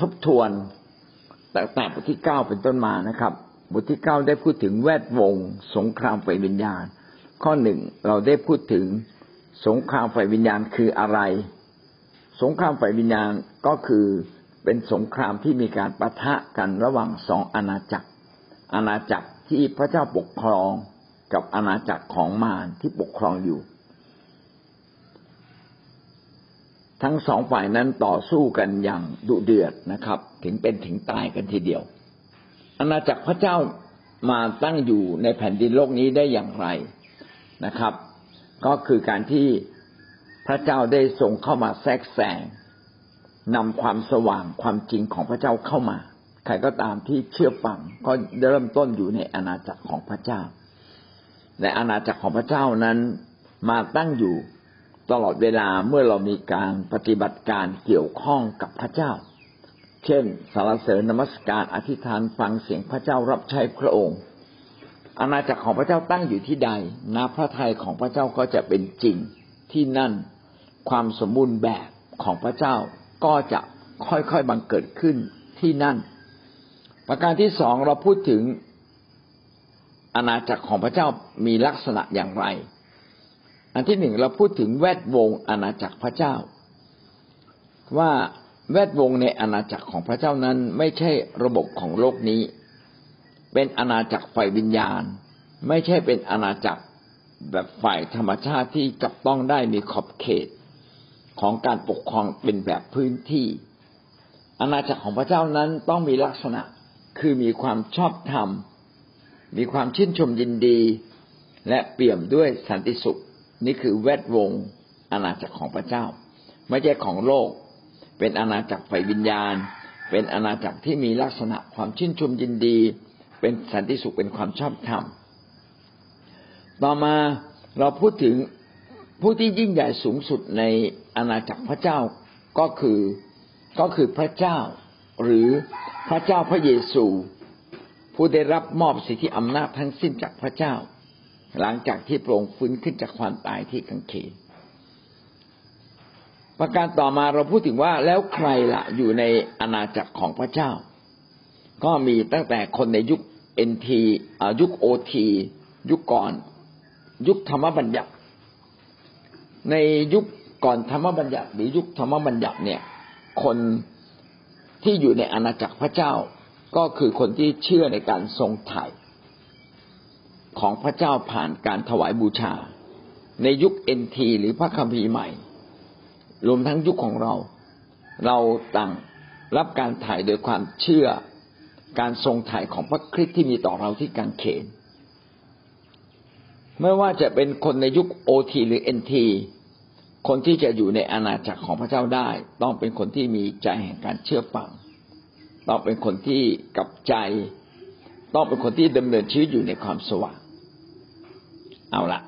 ทบทวนแต่แต่บทที่เก้าเป็นต้นมานะครับ บทที่เก้าได้พูดถึงแวดวง สงครามไฟวิญญาณ ข้อหนึ่งเราได้พูดถึงสงครามไฟวิญญาณคืออะไร สงครามไฟวิญญาณก็คือเป็นสงครามที่มีการประทะกันระหว่างสองอาณาจักร อาณาจักรที่พระเจ้าปกครองกับอาณาจักรของมารที่ปกครองอยู่ ทั้งสองฝ่ายนั้นต่อสู้กันอย่างดุเดือดนะครับ ถึงเป็นถึงตายกันทีเดียว อาณาจักรพระเจ้ามาตั้งอยู่ในแผ่นดินโลกนี้ได้อย่างไรนะครับ ก็คือการที่พระเจ้าได้ทรงเข้ามาแทรกแซงนำความสว่างความจริงของพระเจ้าเข้ามา ใครก็ตามที่เชื่อฟังก็เริ่มต้นอยู่ในอาณาจักรของพระเจ้าในอาณาจักรของพระเจ้านั้นมาตั้งอยู่ ตลอดเวลาเมื่อเรามีการปฏิบัติการเกี่ยวข้องกับพระเจ้า เช่น สารเสริญนมัสการอธิษฐานฟังเสียงพระเจ้ารับใช้พระองค์ อาณาจักรของพระเจ้าตั้งอยู่ที่ใดนาพระทัยของพระเจ้าก็จะเป็นจริงที่นั่นความสมบูรณ์แบบของพระเจ้าก็จะค่อยๆบังเกิดขึ้นที่นั่น ประการที่สองเราพูดถึงอาณาจักรของพระเจ้ามีลักษณะอย่างไร อันที่หนึ่งเราพูดถึงแวดวงอาณาจักรพระเจ้า ว่าแวดวงในอาณาจักรของพระเจ้านั้นไม่ใช่ระบบของโลกนี้ เป็นอาณาจักรฝ่ายวิญญาณ ไม่ใช่เป็นอาณาจักรแบบฝ่ายธรรมชาติที่จับต้องได้มีขอบเขตของการปกครองเป็นแบบพื้นที่ อาณาจักรของพระเจ้านั้นต้องมีลักษณะคือมีความชอบธรรม มีความชื่นชมยินดี และเปี่ยมด้วยสันติสุข นี่คือแวดวงอาณาจักรของพระเจ้า ไม่ใช่ของโลก เป็นอาณาจักรฝ่ายวิญญาณ เป็นอาณาจักรที่มีลักษณะความชื่นชมยินดี เป็นสันติสุขเป็นความชอบธรรมต่อมาเราพูดถึงผู้ที่ยิ่งใหญ่สูงสุดในอาณาจักรพระเจ้าก็คือก็คือพระเจ้า หรือพระเจ้าพระเยซู ผู้ได้รับมอบสิทธิอำนาจทั้งสิ้นจากพระเจ้า หลังจากที่พระองค์ฟื้นขึ้นจากความตายที่กังเขนประการต่อมาเราพูดถึงว่าแล้วใครละ่ะอยู่ในอาณาจักรของพระเจ้า ก็มีตั้งแต่คนในยุคเอ็นทียุคโอทียุคก่อน ยุคธรรมบัญญัติ ในยุคก่อนธรรมบัญญัติ หรือยุคธรรมบัญญัติเนี่ย คนที่อยู่ในอาณาจักรพระเจ้า ก็คือคนที่เชื่อในการทรงไถ่ ของพระเจ้าผ่านการถวายบูชา ในยุคเอ็นทีหรือพระคัมภีร์ใหม่ รวมทั้งยุคของเรา เราต่างรับการถ่ายโดยความเชื่อการทรงถ่ายของพระคริสต์ที่มีต่อเราที่กังเขน ไม่ว่าจะเป็นคนในยุคโอทีหรือเอ็นทีคนที่จะอยู่ในอาณาจักรของพระเจ้าได้ ต้องเป็นคนที่มีใจแห่งการเชื่อฟัง ต้องเป็นคนที่กับใจ ต้องเป็นคนที่ดำเนินชีวิตอยู่ในความสว่าง เอาละ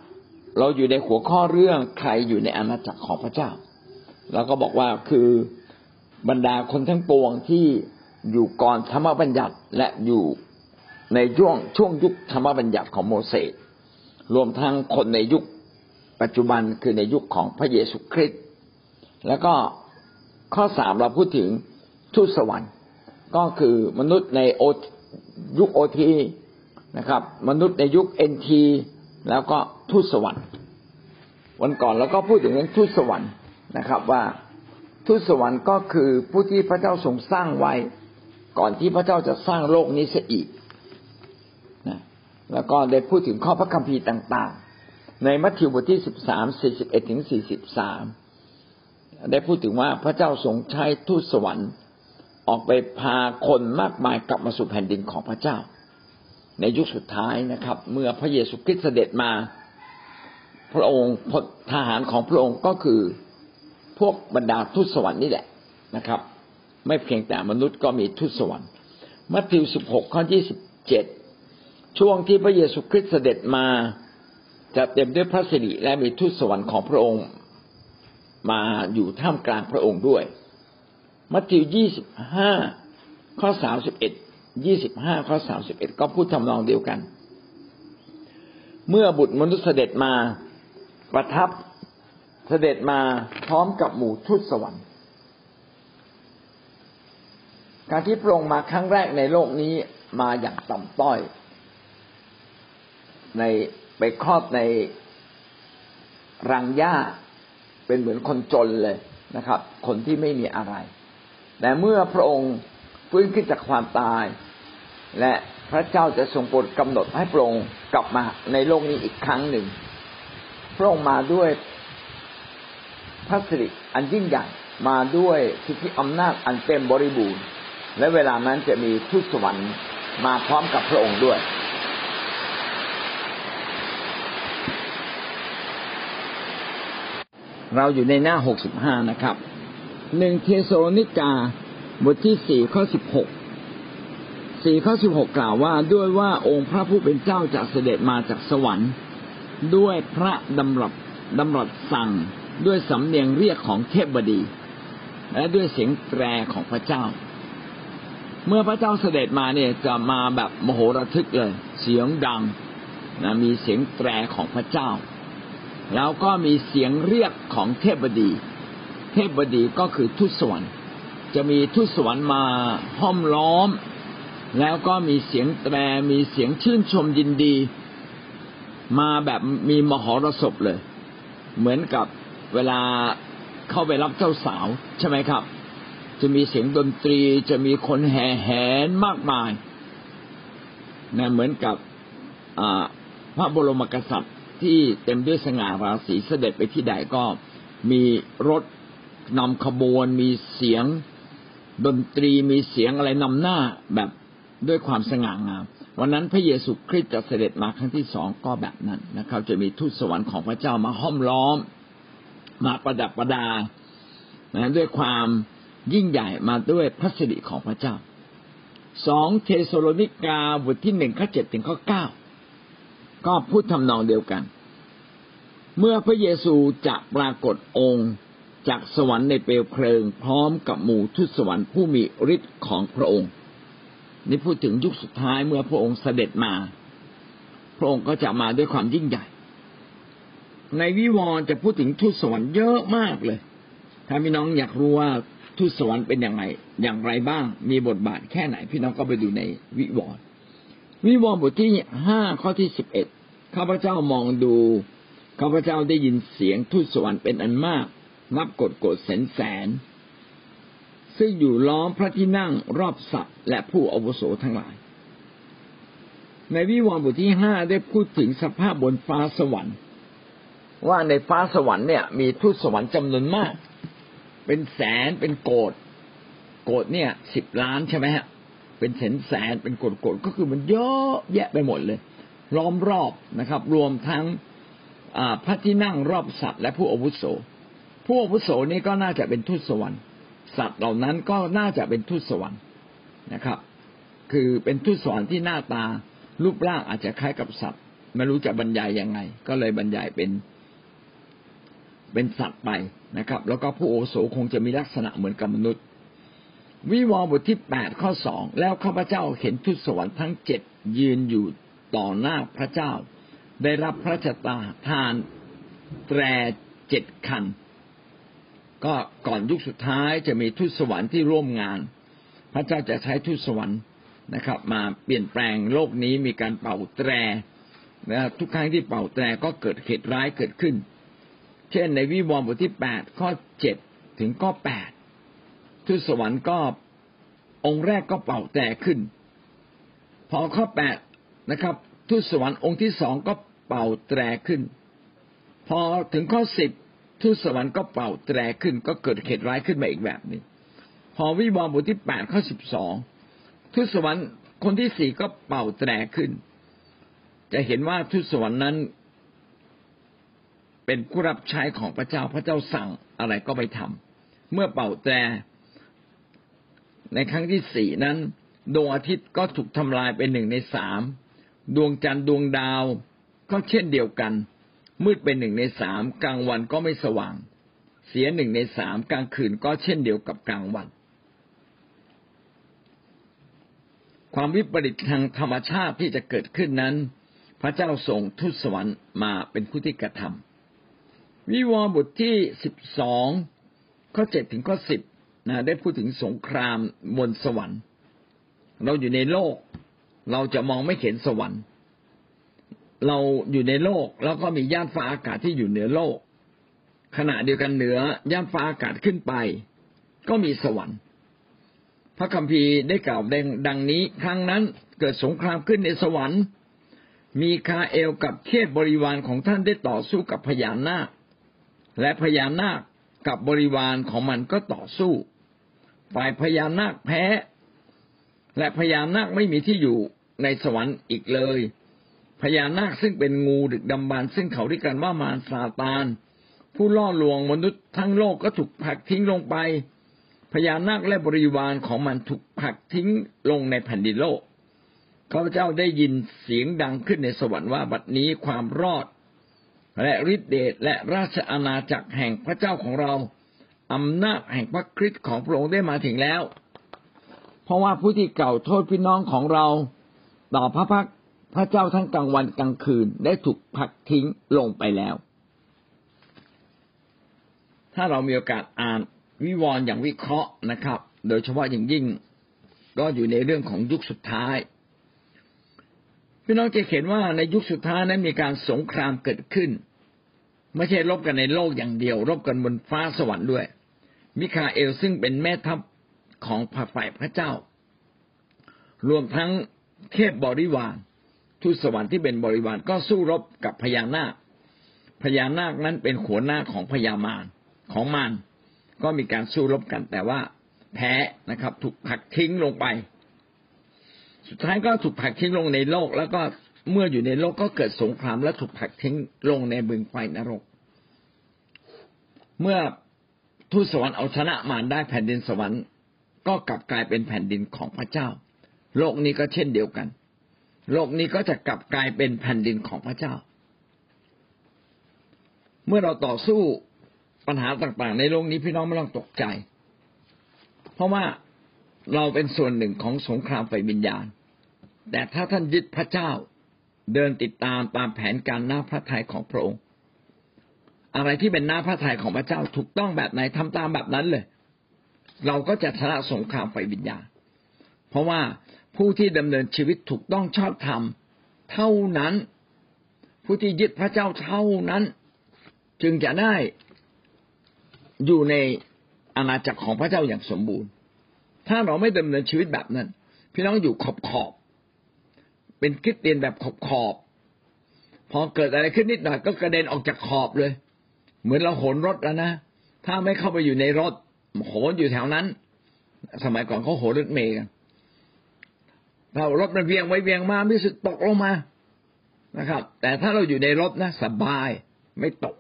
เราอยู่ในหัวข้อเรื่องใครอยู่ในอาณาจักรของพระเจ้า แล้วก็บอกว่าคือบรรดาคนทั้งปวงที่อยู่ก่อนธรรมบัญญัติและอยู่ในช่วงช่วงยุคธรรมบัญญัติของโมเสสรวมทั้งคนในยุคปัจจุบันคือในยุคของพระเยซูคริสต์แล้วก็ข้อสามเราพูดถึงทูตสวรรค์ ก็คือมนุษย์ในโอยุคโอทีนะครับ มนุษย์ในยุคเอ็นที แล้วก็ทูตสวรรค์วันก่อนเราก็พูดถึงเรื่องทูตสวรรค์นะครับ ว่าทูตสวรรค์ก็คือผู้ที่พระเจ้าทรงสร้างไว้ ก่อนที่พระเจ้าจะสร้างโลกนี้เสียอีกแล้วก็ได้พูดถึงข้อพระคัมภีร์ต่าง ๆ ในมัทธิวบทที่สิบสามสี่สิบเอ็ดถึงสี่สิบสามได้พูดถึงว่าพระเจ้าทรงใช้ทูตสวรรค์ ออกไปพาคนมากมายกลับมาสู่แผ่นดินของพระเจ้า ในยุคสุดท้ายนะครับ เมื่อพระเยซูคริสต์เสด็จมา พระองค์ทหารของพระองค์ก็คือพวกบรรดาทูตสวรรค์นี่แหละนะครับ ไม่เพียงแต่มนุษย์ก็มีทูตสวรรค์มัทธิวสิบหกข้อยี่สิบเจ็ดช่วงที่พระเยซูคริสต์เสด็จมาจะเต็มด้วยพระสิริและมีทูตสวรรค์ของพระองค์ มาอยู่ท่ามกลางพระองค์ด้วย มัทธิวยี่สิบห้าข้อสามสิบเอ็ด ยี่สิบห้าข้อสามสิบเอ็ดก็พูดทำนองเดียวกัน เมื่อบุตรมนุษย์เสด็จมาประทับเสด็จมาพร้อมกับหมู่ทูตสวรรค์ การที่พระองค์มาครั้งแรกในโลกนี้มาอย่างต่ำต้อย ในไปครอบในรังหญ้าเป็นเหมือนคนจนเลยนะครับ คนที่ไม่มีอะไร แต่เมื่อพระองค์ ฟื้นขึ้นจากความตาย และพระเจ้าจะทรงโปรดกำหนดให้พระองค์กลับมาในโลกนี้อีกครั้งหนึ่ง พระองค์มาด้วยพระสิริอันยิ่งใหญ่มาด้วยสิทธิอำนาจอันเต็มบริบูรณ์ และเวลานั้นจะมีทูตสวรรค์มาพร้อมกับพระองค์ด้วย เราอยู่ในหน้าหกสิบห้านะครับหนึ่งเทโลนิกา บทที่สี่ข้อสิบหกสี่ข้อสิบหกกล่าวว่าด้วยว่าองค์พระผู้เป็นเจ้าจะเสด็จมาจากสวรรค์ ด้วยพระดำรับดำรัสสั่งด้วยสำเนียงเรียกของเทพบดี และด้วยเสียงแตรของพระเจ้า เมื่อพระเจ้าเสด็จมาเนี่ยจะมาแบบมโหระทึกเลย เสียงดังนะมีเสียงแตรของพระเจ้า แล้วก็มีเสียงเรียกของเทพบดี เทพบดีก็คือทุตสวรรค์ จะมีทุตสวรรค์มาห้อมล้อม แล้วก็มีเสียงแตรมีเสียงชื่นชมยินดี มาแบบมีมหรสพเลย เหมือนกับเวลาเข้าไปรับเจ้าสาวใช่ไหมครับ จะมีเสียงดนตรีจะมีคนแห่แหนมากมายนะเหมือนกับพระบรมกษัตริย์ที่เต็มด้วยสง่าราศีเสด็จไปที่ใดก็มีรถนำขบวนมีเสียง ดนตรีมีเสียงอะไรนำหน้าแบบด้วยความสง่างาม วันนั้นพระเยซูคริสต์จะเสด็จมาครั้งที่สองก็แบบนั้นนะครับ จะมีทูตสวรรค์ของพระเจ้ามาห้อมล้อม มาประดับประดานะด้วยความยิ่งใหญ่มาด้วยพระสิริของพระเจ้าสองเทสโลนิกาบทที่หนึ่งข้อเจ็ดถึงข้อเก้าก็พูดทำนองเดียวกัน เมื่อพระเยซูจะปรากฏองค์ จากสวรรค์ในเปลวเพลิง พร้อมกับหมู่ทุสวรรค์ผู้มีฤทธิ์ของพระองค์ นี่พูดถึงยุคสุดท้ายเมื่อพระองค์เสด็จมา พระองค์ก็จะมาด้วยความยิ่งใหญ่ ในวิวรณ์จะพูดถึงทูตสวรรค์เยอะมากเลย ถ้าพี่น้องอยากรู้ว่าทูตสวรรค์เป็นอย่างไรอย่างไรบ้าง มีบทบาทแค่ไหน พี่น้องก็ไปดูในวิวรณ์วิวรณ์บทที่ห้าข้อที่สิบเอ็ดข้าพเจ้ามองดูข้าพเจ้าได้ยินเสียงทูตสวรรค์เป็นอันมาก นับกดกดแสนแสน ซึ่งอยู่ล้อมพระที่นั่งรอบสัตว์และผู้อาวุโสทั้งหลาย ในวิวรณ์บทที่ห้าได้พูดถึงสภาพบนฟ้าสวรรค์ ว่าในฟ้าสวรรค์เนี่ยมีทูตสวรรค์จำนวนมาก เป็นแสนเป็นโกดโกดเนี่ยสิบล้านใช่ไหมฮะเป็นแสนแสนเป็นโกดโกดก็คือมันเยอะแยะไปหมดเลย ล้อมรอบนะครับ รวมทั้งพระที่นั่งรอบสัตว์และผู้อาวุโส ผู้อาวุโสนี่ก็น่าจะเป็นทูตสวรรค์ สัตว์เหล่านั้นก็น่าจะเป็นทูตสวรรค์นะครับ คือเป็นทูตสวรรค์ที่หน้าตารูปร่างอาจจะคล้ายกับสัตว์ ไม่รู้จะบรรยายยังไง ก็เลยบรรยายเป็น เป็นสัตว์ไปนะครับ แล้วก็ผู้โอโสคงจะมีลักษณะเหมือนกับมนุษย์ วิวรณ์บทที่แปดข้อสองแล้วข้าพเจ้าเห็นทุตสวรรค์ทั้งเจ็ดยืนอยู่ต่อหน้าพระเจ้า ได้รับพระชะตาทานแตรเจ็ดคัน ก็ก่อนยุคสุดท้ายจะมีทุตสวรรค์ที่ร่วมงาน พระเจ้าจะใช้ทุตสวรรค์นะครับ มาเปลี่ยนแปลงโลกนี้มีการเป่าแตรนะทุกครั้งที่เป่าแตรก็เกิดเหตุร้ายเกิดขึ้น เช่นในวิวรณ์บทที่แปดข้อเจ็ดถึงข้อแปดทูตสวรรค์ก็องค์แรกก็เป่าแตรขึ้น พอข้อแปดนะครับทูตสวรรค์องค์ที่สองก็เป่าแตรขึ้น พอถึงข้อสิบ ทูตสวรรค์ก็เป่าแตรขึ้น ก็เกิดเหตุร้ายขึ้นมาอีกแบบหนึ่งพอวิวรณ์บทที่แปดข้อสิบสองทูตสวรรค์คนที่สี่ก็เป่าแตรขึ้น จะเห็นว่าทูตสวรรค์นั้น เป็นผู้รับใช้ของพระเจ้าพระเจ้าสั่งอะไรก็ไปทำเมื่อเป่าแตร ในครั้งที่สี่นั้นดวงอาทิตย์ก็ถูกทำลายเป็นหนึ่งในสามดวงจันทร์ดวงดาวก็เช่นเดียวกัน มืดเป็นหนึ่งในสามกลางวันก็ไม่สว่าง เสียหนึ่งในสามกลางคืนก็เช่นเดียวกับกลางวัน ความวิปริตทางธรรมชาติที่จะเกิดขึ้นนั้น พระเจ้าส่งทูตสวรรค์มาเป็นผู้ที่กระทำวิวรณ์บทที่สิบสองข้อเจ็ดถึงข้อสิบนะได้พูดถึงสงครามบนสวรรค์ เราอยู่ในโลก เราจะมองไม่เห็นสวรรค์ เราอยู่ในโลกแล้วก็มีย่านฟ้าอากาศที่อยู่เหนือโลก ขณะเดียวกันเหนือย่านฟ้าอากาศขึ้นไป ก็มีสวรรค์ พระคัมภีร์ได้กล่าวดังนี้ ครั้งนั้นเกิดสงครามขึ้นในสวรรค์ มีคาเอลกับเทพบริวารของท่านได้ต่อสู้กับพญานาค และพญานาคกับบริวารของมันก็ต่อสู้ ฝ่ายพญานาคแพ้ และพญานาคไม่มีที่อยู่ในสวรรค์อีกเลย พญานาคซึ่งเป็นงูดึกดำบรรซึ่งเขาเรียกกันว่ามารซาตาน ผู้ล่อลวงมนุษย์ทั้งโลกก็ถูกผลักทิ้งลงไป พญานาคและบริวารของมันถูกผลักทิ้งลงในแผ่นดินโลกข้าพเจ้าได้ยินเสียงดังขึ้นในสวรรค์ว่าบัดนี้ความรอด และฤทธิเดชและราชอาณาจักรแห่งพระเจ้าของเราอำนาจแห่งพระคริสต์ของพระองค์ได้มาถึงแล้ว เพราะว่าผู้ที่เก่าโทษพี่น้องของเรา ต่อพระพัก พระเจ้าทั้งกลางวันกลางคืนได้ถูกพักทิ้งลงไปแล้ว ถ้าเรามีโอกาสอ่านวิวรณ์อย่างวิเคราะห์นะครับ โดยเฉพาะอย่างยิ่งก็อยู่ในเรื่องของยุคสุดท้ายพี่น้องจะเห็นว่าในยุคสุดท้ายนั้นมีการสงครามเกิดขึ้น ไม่ใช่รบกันในโลกอย่างเดียว รบกันบนฟ้าสวรรค์ด้วย มิคาเอลซึ่งเป็นแม่ทัพของฝ่ายพระเจ้า รวมทั้งเทพบริวาร ทูตสวรรค์ที่เป็นบริวารก็สู้รบกับพญานาค พญานาคนั้นเป็นหัวหน้าของพญามารของมารก็มีการสู้รบกัน แต่ว่าแพ้นะครับ ถูกผักทิ้งลงไป สุดท้ายก็ถูกผลักทิ้งลงในโลก แล้วก็เมื่ออยู่ในโลกก็เกิดสงครามและถูกผลักทิ้งลงในบึงไฟนรก เมื่อทูตสวรรค์เอาชนะมารได้แผ่นดินสวรรค์ ก็กลับกลายเป็นแผ่นดินของพระเจ้า โลกนี้ก็เช่นเดียวกัน โลกนี้ก็จะกลับกลายเป็นแผ่นดินของพระเจ้า เมื่อเราต่อสู้ปัญหาต่างๆ ในโลกนี้พี่น้องไม่ต้องตกใจ เพราะว่าเราเป็นส่วนหนึ่งของสงครามไฟวิญญาณ แต่ถ้าท่านยึดพระเจ้าเดินติดตามตามแผนการหน้าพระทัยของพระองค์ อะไรที่เป็นหน้าพระทัยของพระเจ้าถูกต้องแบบไหนทำตามแบบนั้นเลย เราก็จะชนะสงครามไฟวิญญาณ เพราะว่า ผู้ที่ดำเนินชีวิตถูกต้องชอบธรรมเท่านั้น ผู้ที่ยึดพระเจ้าเท่านั้น จึงจะได้อยู่ในอาณาจักรของพระเจ้าอย่างสมบูรณ์ ถ้าเราไม่ดำเนินชีวิตแบบนั้น พี่น้องอยู่ขอบขอบ เป็นคิดเตียนแบบขอบขอบพอเกิดอะไรขึ้นนิดหน่อยก็กระเด็นออกจากขอบเลย เหมือนเราโหนรถแล้วนะถ้าไม่เข้าไปอยู่ในรถโหนอยู่แถวนั้น สมัยก่อนเขาโหนรถเมย์กัน ถ้ารถมันเวียงไว้เวียงมาไม่สุดตกลงมานะครับ แต่ถ้าเราอยู่ในรถนะสบายไม่ตก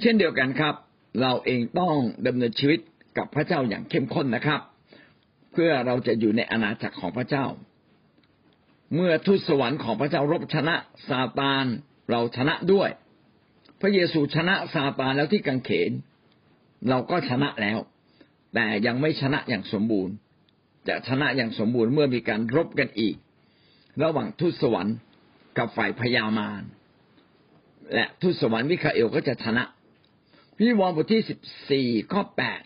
เช่นเดียวกันครับ เราเองต้องดำเนินชีวิตกับพระเจ้าอย่างเข้มข้นนะครับ เพื่อเราจะอยู่ในอาณาจักรของพระเจ้า เมื่อทูตสวรรค์ของพระเจ้ารบชนะซาตานเราชนะด้วย พระเยซูชนะซาตานแล้วที่กังเขน เราก็ชนะแล้ว แต่ยังไม่ชนะอย่างสมบูรณ์ จะชนะอย่างสมบูรณ์เมื่อมีการรบกันอีก ระหว่างทูตสวรรค์กับฝ่ายพญามารและทูตสวรรค์มิคาเอลก็จะชนะพิวรณ์บทที่สิบสี่ข้อแปด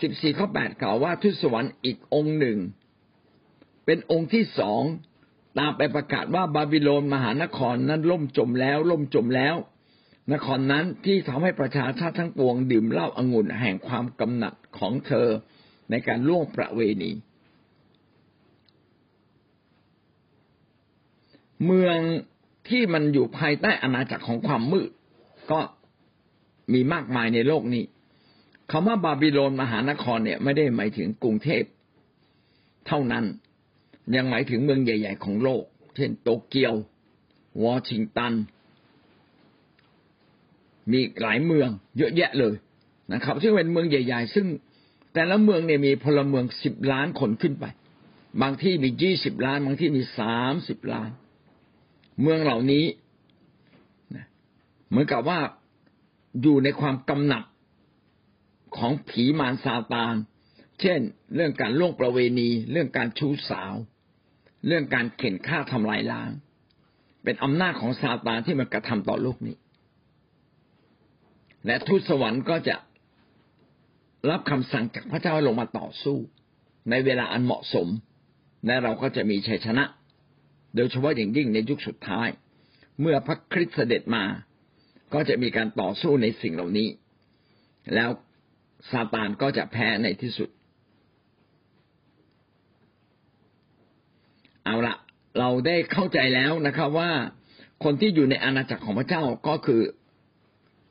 สิบสี่ข้อแปดกล่าวว่าทูตสวรรค์อีกองค์หนึ่ง เป็นองค์ที่สองตามไปประกาศว่าบาบิโลนมหานครนั้นล่มจมแล้วล่มจมแล้ว นครนั้นที่ทำให้ประชาชาติทั้งปวงดื่มเหล้าอางุ่นแห่งความกำหนัดของเธอ ในการล่วงประเวณี เมืองที่มันอยู่ภายใต้อาณาจักรของความมืด ก็มีมากมายในโลกนี้คำว่าบาบิโลนมหานครเนี่ย ไม่ได้หมายถึงกรุงเทพ เท่านั้น ยังหมายถึงเมืองใหญ่ ๆ ของโลก เช่นโตเกียว วอชิงตัน มีหลายเมืองเยอะแยะเลยนะครับ ซึ่งเป็นเมืองใหญ่ ๆ ซึ่ง แต่ละเมืองเนี่ยมีพลเมืองสิบล้านคนขึ้นไป บางที่มียี่สิบล้าน บางที่มีสามสิบล้าน เมืองเหล่านี้เหมือนกับว่าอยู่ในความกำหนัดของผีมารซาตาน เช่น เรื่องการล่วงประเวณี เรื่องการชู้สาว เรื่องการเข็นฆ่าทำลายล้าง เป็นอำนาจของซาตานที่มันกระทำต่อโลกนี้ และทูตสวรรค์ก็จะ รับคำสั่งจากพระเจ้าลงมาต่อสู้ ในเวลาอันเหมาะสม และเราก็จะมีชัยชนะ โดยเฉพาะอย่างยิ่งในยุคสุดท้าย เมื่อพระคริสต์เสด็จมา ก็จะมีการต่อสู้ในสิ่งเหล่านี้ แล้วซาตานก็จะแพ้ในที่สุด เอาละเราได้เข้าใจแล้วนะครับว่าคนที่อยู่ในอาณาจักรของพระเจ้าก็คือ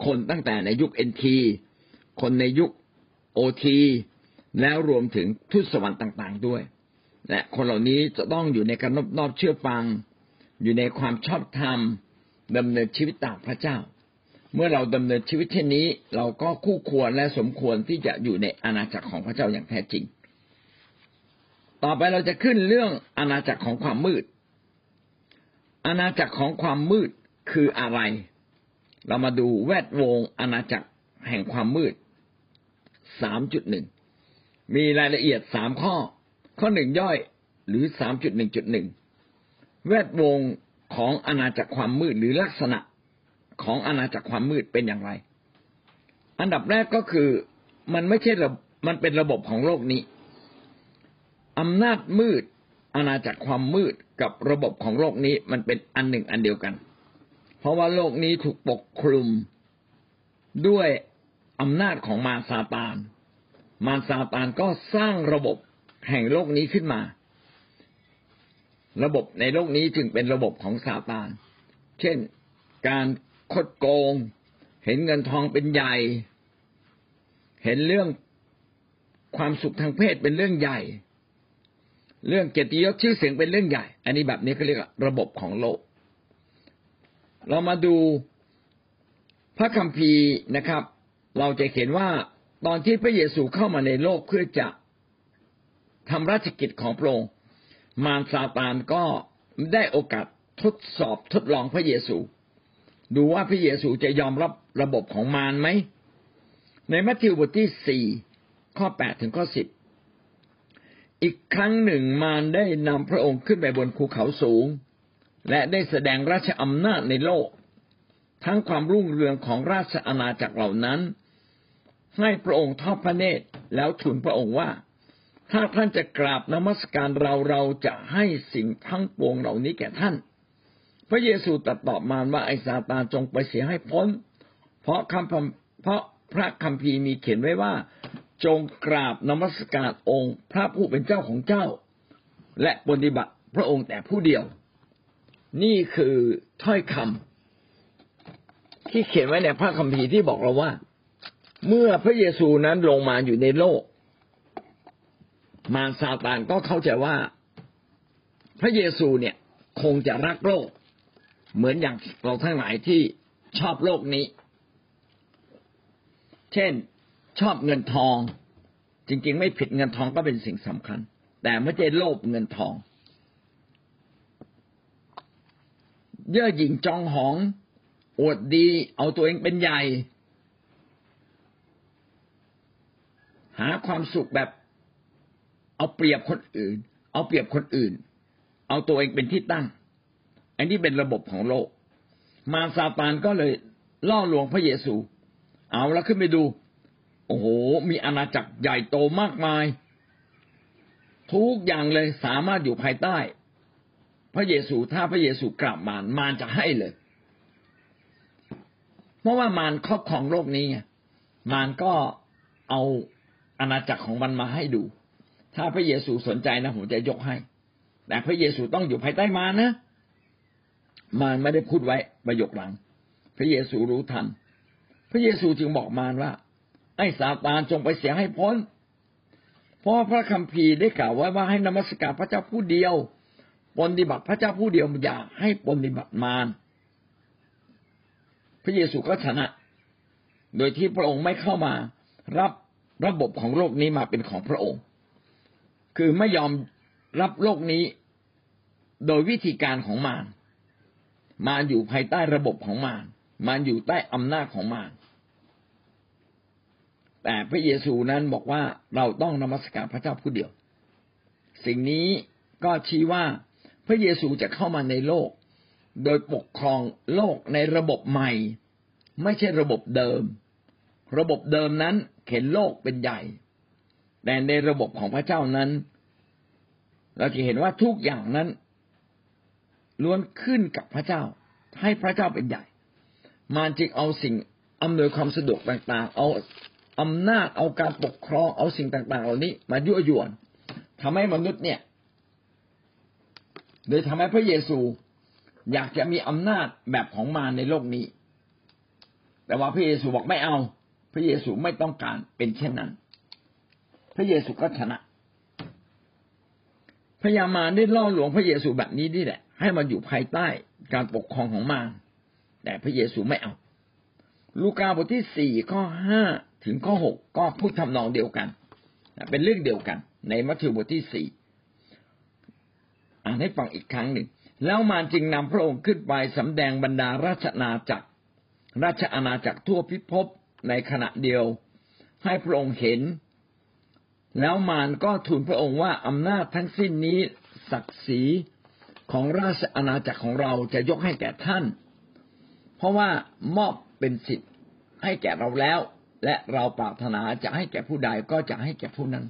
คนตั้งแต่ในยุคเอ็นทีคนในยุค โอทีแล้วรวมถึงทุตสวรรค์ต่างๆด้วย และคนเหล่านี้จะต้องอยู่ในการนอบนอบเชื่อฟัง อยู่ในความชอบธรรมดำเนินชีวิตตามพระเจ้า เมื่อเราดำเนินชีวิตเช่นนี้ เราก็คู่ควรและสมควรที่จะอยู่ในอาณาจักรของพระเจ้าอย่างแท้จริง ต่อไปเราจะขึ้นเรื่องอาณาจักรของความมืด อาณาจักรของความมืดคืออะไร เรามาดูแวดวงอาณาจักรแห่งความมืด สามจุดหนึ่งมีรายละเอียดสามข้อ ข้อหนึ่งย่อยหรือสามจุดหนึ่งจุดหนึ่งแวดวงของอาณาจักรความมืดหรือลักษณะของอาณาจักรความมืดเป็นอย่างไร อันดับแรกก็คือมันไม่ใช่ระมันเป็นระบบของโลกนี้อำนาจมืด อาณาจักรความมืดกับระบบของโลกนี้มันเป็นอันหนึ่งอันเดียวกัน เพราะว่าโลกนี้ถูกปกคลุมด้วย อำนาจของมารซาตาน มารซาตานก็สร้างระบบแห่งโลกนี้ขึ้นมา ระบบในโลกนี้จึงเป็นระบบของซาตาน เช่น การคดโกง เห็นเงินทองเป็นใหญ่ เห็นเรื่องความสุขทางเพศเป็นเรื่องใหญ่ เรื่องเกียรติยศชื่อเสียงเป็นเรื่องใหญ่ อันนี้แบบนี้เขาเรียกระบบของโลก เรามาดูพระคัมภีร์นะครับ เราจะเห็นว่าตอนที่พระเยซูเข้ามาในโลกเพื่อจะทำราชกิจของพระองค์มารซาตานก็ได้โอกาสทดสอบทดลองพระเยซู ดูว่าพระเยซูจะยอมรับระบบของมารไหม ในมัทธิวบทที่สี่ข้อแปดถึงข้อสิบอีกครั้งหนึ่งมารได้นำพระองค์ขึ้นไปบนภูเขาสูง และได้แสดงราชอำนาจในโลก ทั้งความรุ่งเรืองของราชอาณาจักรเหล่านั้น ให้พระองค์ทอดพระเนตรแล้วทูลพระองค์ว่า ถ้าท่านจะกราบนมัสการเราเราจะให้สิ่งทั้งปวงเหล่านี้แก่ท่าน พระเยซูตรัสตอบมารว่าไอซาตานจงไปเสียให้พ้น เพราะคำเพราะพระคัมภีร์มีเขียนไว้ว่า จงกราบนมัสการองค์พระผู้เป็นเจ้าของเจ้า และปฏิบัติพระองค์แต่ผู้เดียว นี่คือถ้อยคำที่เขียนไว้ในพระคัมภีร์ที่บอกเราว่า เมื่อพระเยซูนั้นลงมาอยู่ในโลก มารซาตานก็เข้าใจว่า พระเยซูเนี่ยคงจะรักโลก เหมือนอย่างเราทั้งหลายที่ชอบโลกนี้ เช่นชอบเงินทอง จริง ๆ ไม่ผิดเงินทองก็เป็นสิ่งสำคัญ แต่ไม่ใช่โลภเงินทอง เย่อหยิ่งจองหอง อวดดี เอาตัวเองเป็นใหญ่ หาความสุขแบบ เอาเปรียบคนอื่น เอาเปรียบคนอื่น เอาตัวเองเป็นที่ตั้ง อันนี้เป็นระบบของโลก มาซาตานก็เลยล่อลวงพระเยซู เอาแล้วขึ้นไปดู โอ้โห มีอาณาจักรใหญ่โตมากมาย ทุกอย่างเลยสามารถอยู่ภายใต้ พระเยซูถ้าพระเยซูกลับมารมารจะให้เลย เพราะว่ามารครอบครองโลกนี้ไงมารก็เอา อาณาจักรของมันมาให้ดู ถ้าพระเยซูสนใจนะผมจะยกให้ แต่พระเยซูต้องอยู่ภายใต้มานะ มารไม่ได้พูดไว้ประโยคหลัง พระเยซูรู้ทัน พระเยซูจึงบอกมารว่า ไอ้ซาตานจงไปเสียให้พ้น เพราะพระคัมภีร์ได้กล่าวไว้ว่าให้นมัสการพระเจ้าผู้เดียวปฏิบัติพระเจ้าผู้เดียวอย่าให้ปฏิบัติมาร พระเยซูก็ชนะ โดยที่พระองค์ไม่เข้ามารับ ระบบของโลกนี้มาเป็นของพระองค์ คือไม่ยอมรับโลกนี้โดยวิธีการของมารมารอยู่ภายใต้ระบบของมารมารอยู่ใต้อำนาจของมารแต่พระเยซูนั้นบอกว่าเราต้องนมัสการพระเจ้าผู้เดียว สิ่งนี้ก็ชี้ว่าพระเยซูจะเข้ามาในโลก โดยปกครองโลกในระบบใหม่ ไม่ใช่ระบบเดิม ระบบเดิมนั้น เข็นโลกเป็นใหญ่ แต่ในระบบของพระเจ้านั้น เราจะเห็นว่าทุกอย่างนั้น ล้วนขึ้นกับพระเจ้า ให้พระเจ้าเป็นใหญ่ มารจึงเอาสิ่งอำนวยความสะดวกต่างๆ เอาอำนาจเอาการปกครองเอาสิ่งต่าง ๆ เหล่านี้ มายั่วยวนทำให้มนุษย์เนี่ย โดยทำให้พระเยซู อยากจะมีอำนาจแบบของมารในโลกนี้ แต่ว่าพระเยซูบอกไม่เอา พระเยซูไม่ต้องการเป็นเช่นนั้น พระเยซูก็ชนะพยามารได้ล่อลวงพระเยซูแบบนี้นี่แหละ ให้มาอยู่ภายใต้การปกครองของมารแต่พระเยซูไม่เอา ลูกาบทที่สี่ข้อห้าถึงข้อหกก็พูดทำนองเดียวกัน เป็นเรื่องเดียวกัน ในมัทธิวบทที่สี่อ่านให้ฟังอีกครั้งหนึ่ง แล้วมารจึงนำพระองค์ขึ้นไปสำแดงบรรดาราชนาจักร ราชอาณาจักรทั่วพิภพ ในขณะเดียว ให้พระองค์เห็น แล้วมารก็ทูลพระองค์ว่าอำนาจทั้งสิ้นนี้ศักดิ์ศรีของราชอาณาจักรของเราจะยกให้แก่ท่าน เพราะว่ามอบเป็นสิทธิ์ให้แก่เราแล้ว และเราปรารถนาจะให้แก่ผู้ใดก็จะให้แก่ผู้นั้น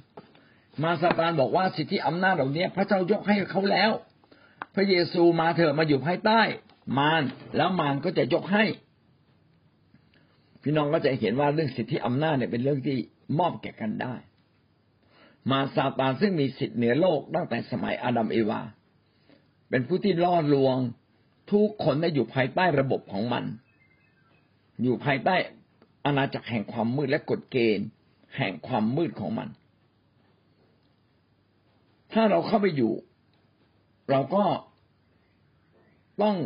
มาซาตานบอกว่าสิทธิอำนาจเหล่านี้พระเจ้ายกให้เขาแล้ว พระเยซูมาเถอะมาอยู่ภายใต้ มารแล้วมารก็จะยกให้ พี่น้องก็จะเห็นว่าเรื่องสิทธิอำนาจเนี่ยเป็นเรื่องที่มอบแก่กันได้ มาซาตานซึ่งมีสิทธิเหนือโลกตั้งแต่สมัยอาดัมเอวา เป็นผู้ที่ล่อลวงทุกคนได้อยู่ภายใต้ระบบของมัน อยู่ภายใต้อาณาจักรแห่งความมืดและกฎเกณฑ์ แห่งความมืดของมัน ถ้าเราเข้าไปอยู่ เราก็ต้อง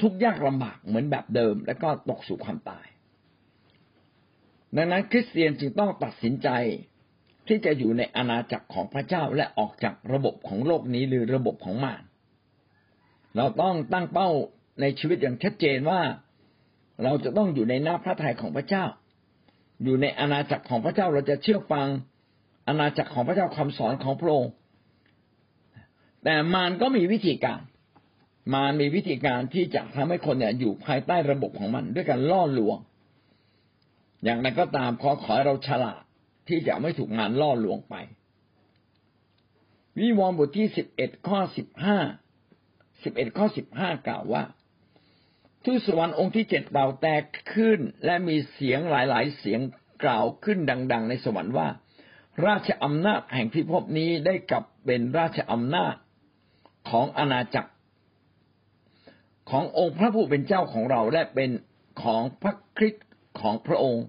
ทุกข์ยากลำบากเหมือนแบบเดิม และก็ตกสู่ความตาย ดังนั้นคริสเตียนจึงต้องตัดสินใจที่จะอยู่ในอาณาจักรของพระเจ้าและออกจากระบบของโลกนี้หรือระบบของมารเราต้องตั้งเป้าในชีวิตอย่างชัดเจนว่าเราจะต้องอยู่ในหน้าพระทัยของพระเจ้า อยู่ในอาณาจักรของพระเจ้าเราจะเชื่อฟังอาณาจักรของพระเจ้าคำสอนของพระองค์แต่มารก็มีวิธีการ มารมีวิธีการที่จะทำให้คนเนี่ยอยู่ภายใต้ระบบของมัน ด้วยการล่อลวง อย่างไรก็ตามขอขอให้เราฉลาดที่จะไม่ถูกงานล่อลวงไป วิวรณ์บทที่สิบเอ็ดข้อสิบห้าสิบเอ็ดข้อสิบห้ากล่าวว่าทูตสวรรค์องค์ที่เจ็ดเป่าแตกขึ้น และมีเสียงหลายๆ เสียงกล่าวขึ้นดัง ๆ ในสวรรค์ว่า ราชอำนาจแห่งพิภพนี้ได้กลับเป็นราชอำนาจของอาณาจักร ขององค์พระผู้เป็นเจ้าของเราและเป็นของพระคริสต์ของพระองค์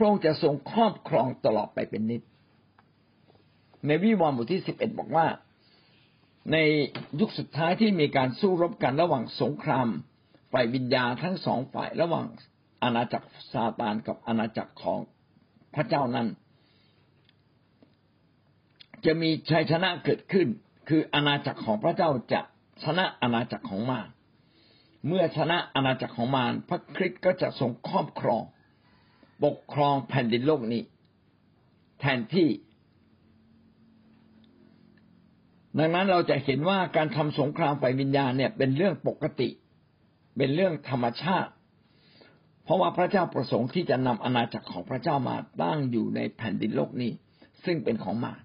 พระองค์จะทรงครอบครองตลอดไปเป็นนิจในวิวรณ์บทที่สิบเอ็ดบอกว่า ในยุคสุดท้ายที่มีการสู้รบกันระหว่างสงครามฝ่ายวิญญาทั้งสองฝ่ายระหว่างอาณาจักรซาตานกับอาณาจักรของพระเจ้านั้น จะมีชัยชนะเกิดขึ้น คืออาณาจักรของพระเจ้าจะชนะอาณาจักรของมารเมื่อชนะอาณาจักรของมารพระคริสต์ก็จะทรงครอบครอง ปกครองแผ่นดินโลกนี้ แทนที่ ดังนั้นเราจะเห็นว่าการทำสงครามฝ่ายวิญญาณเนี่ยเป็นเรื่องปกติ เป็นเรื่องธรรมชาติ เพราะว่าพระเจ้าประสงค์ที่จะนำอาณาจักรของพระเจ้ามาตั้งอยู่ในแผ่นดินโลกนี้ ซึ่งเป็นของมาร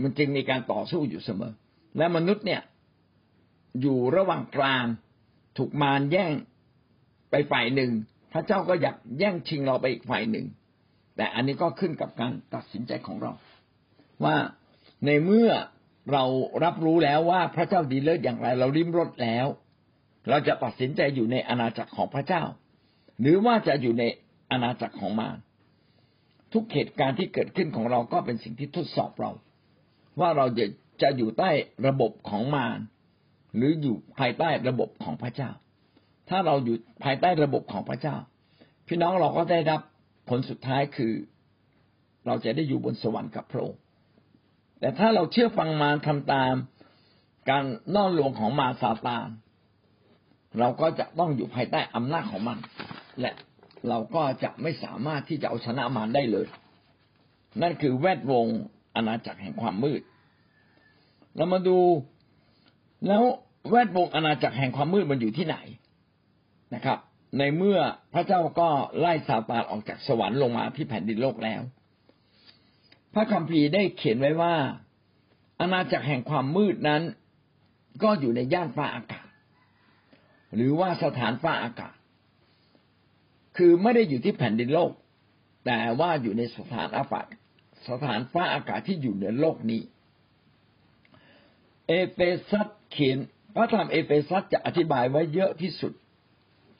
มันจึงมีการต่อสู้อยู่เสมอ และมนุษย์เนี่ย อยู่ระหว่างกลางถูกมารแย่งไปฝ่ายหนึ่ง พระเจ้าก็อยากแย่งชิงเราไปอีกฝ่ายหนึ่ง แต่อันนี้ก็ขึ้นกับการตัดสินใจของเรา ว่าในเมื่อเรารับรู้แล้วว่าพระเจ้าดีเลิศอย่างไร เราริมรถแล้ว เราจะตัดสินใจอยู่ในอาณาจักรของพระเจ้า หรือว่าจะอยู่ในอาณาจักรของมารทุกเหตุการณ์ที่เกิดขึ้นของเราก็เป็นสิ่งที่ทดสอบเรา ว่าเราจะจะอยู่ใต้ระบบของมารหรืออยู่ภายใต้ระบบของพระเจ้า ถ้าเราอยู่ภายใต้ระบบของพระเจ้า พี่น้องเราก็ได้รับผลสุดท้ายคือ เราจะได้อยู่บนสวรรค์กับพระองค์แต่ถ้าเราเชื่อฟังมารทำตามการน่อลวงของมารซาตานเราก็จะต้องอยู่ภายใต้อำนาจของมัน และเราก็จะไม่สามารถที่จะเอาชนะมารได้เลย นั่นคือแวดวงอาณาจักรแห่งความมืด เรามาดูแล้วแวดวงอาณาจักรแห่งความมืดมันอยู่ที่ไหน นะครับ ในเมื่อพระเจ้าก็ไล่ซาตานออกจากสวรรค์ลงมาที่แผ่นดินโลกแล้ว พระคัมภีร์ได้เขียนไว้ว่า อาณาจักรแห่งความมืดนั้น ก็อยู่ในย่านฟ้าอากาศ หรือว่าสถานฟ้าอากาศ คือไม่ได้อยู่ที่แผ่นดินโลก แต่ว่าอยู่ในสถานอากาศสถานฟ้าอากาศที่อยู่เหนือโลกนี้ เอเฟซัสเขียนพระธรรมเอเฟซัสจะอธิบายไว้เยอะที่สุด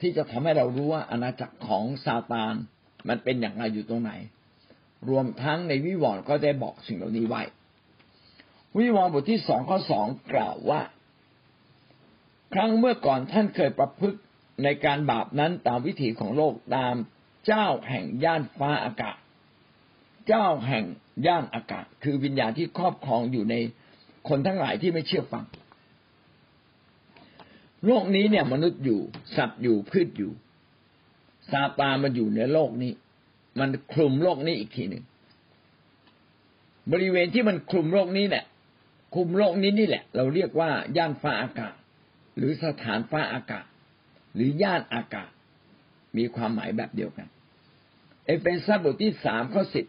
ที่จะทำให้เรารู้ว่าอาณาจักรของซาตาน มันเป็นอย่างไรอยู่ตรงไหน รวมทั้งในวิวรณ์ก็ได้บอกสิ่งเหล่านี้ไว้ วิวรณ์บทที่สองข้อสองกล่าวว่า ครั้งเมื่อก่อนท่านเคยประพฤติในการบาปนั้นตามวิถีของโลกตามเจ้าแห่งย่านฟ้าอากาศ เจ้าแห่งย่านอากาศ คือวิญญาณที่ครอบครองอยู่ในคนทั้งหลายที่ไม่เชื่อฟัง โลกนี้เนี่ย มนุษย์อยู่ สัตว์อยู่พืชอยู่ซาตานมันอยู่ในโลกนี้ มันคลุมโลกนี้อีกทีหนึ่งบริเวณที่มันคลุมโลกนี้เนี่ยคลุมโลกนี้นี่แหละ เราเรียกว่าย่านฟ้าอากาศ หรือสถานฟ้าอากาศ หรือย่านอากาศ มีความหมายแบบเดียวกัน เอเฟซัสบทที่สามข้อสิบ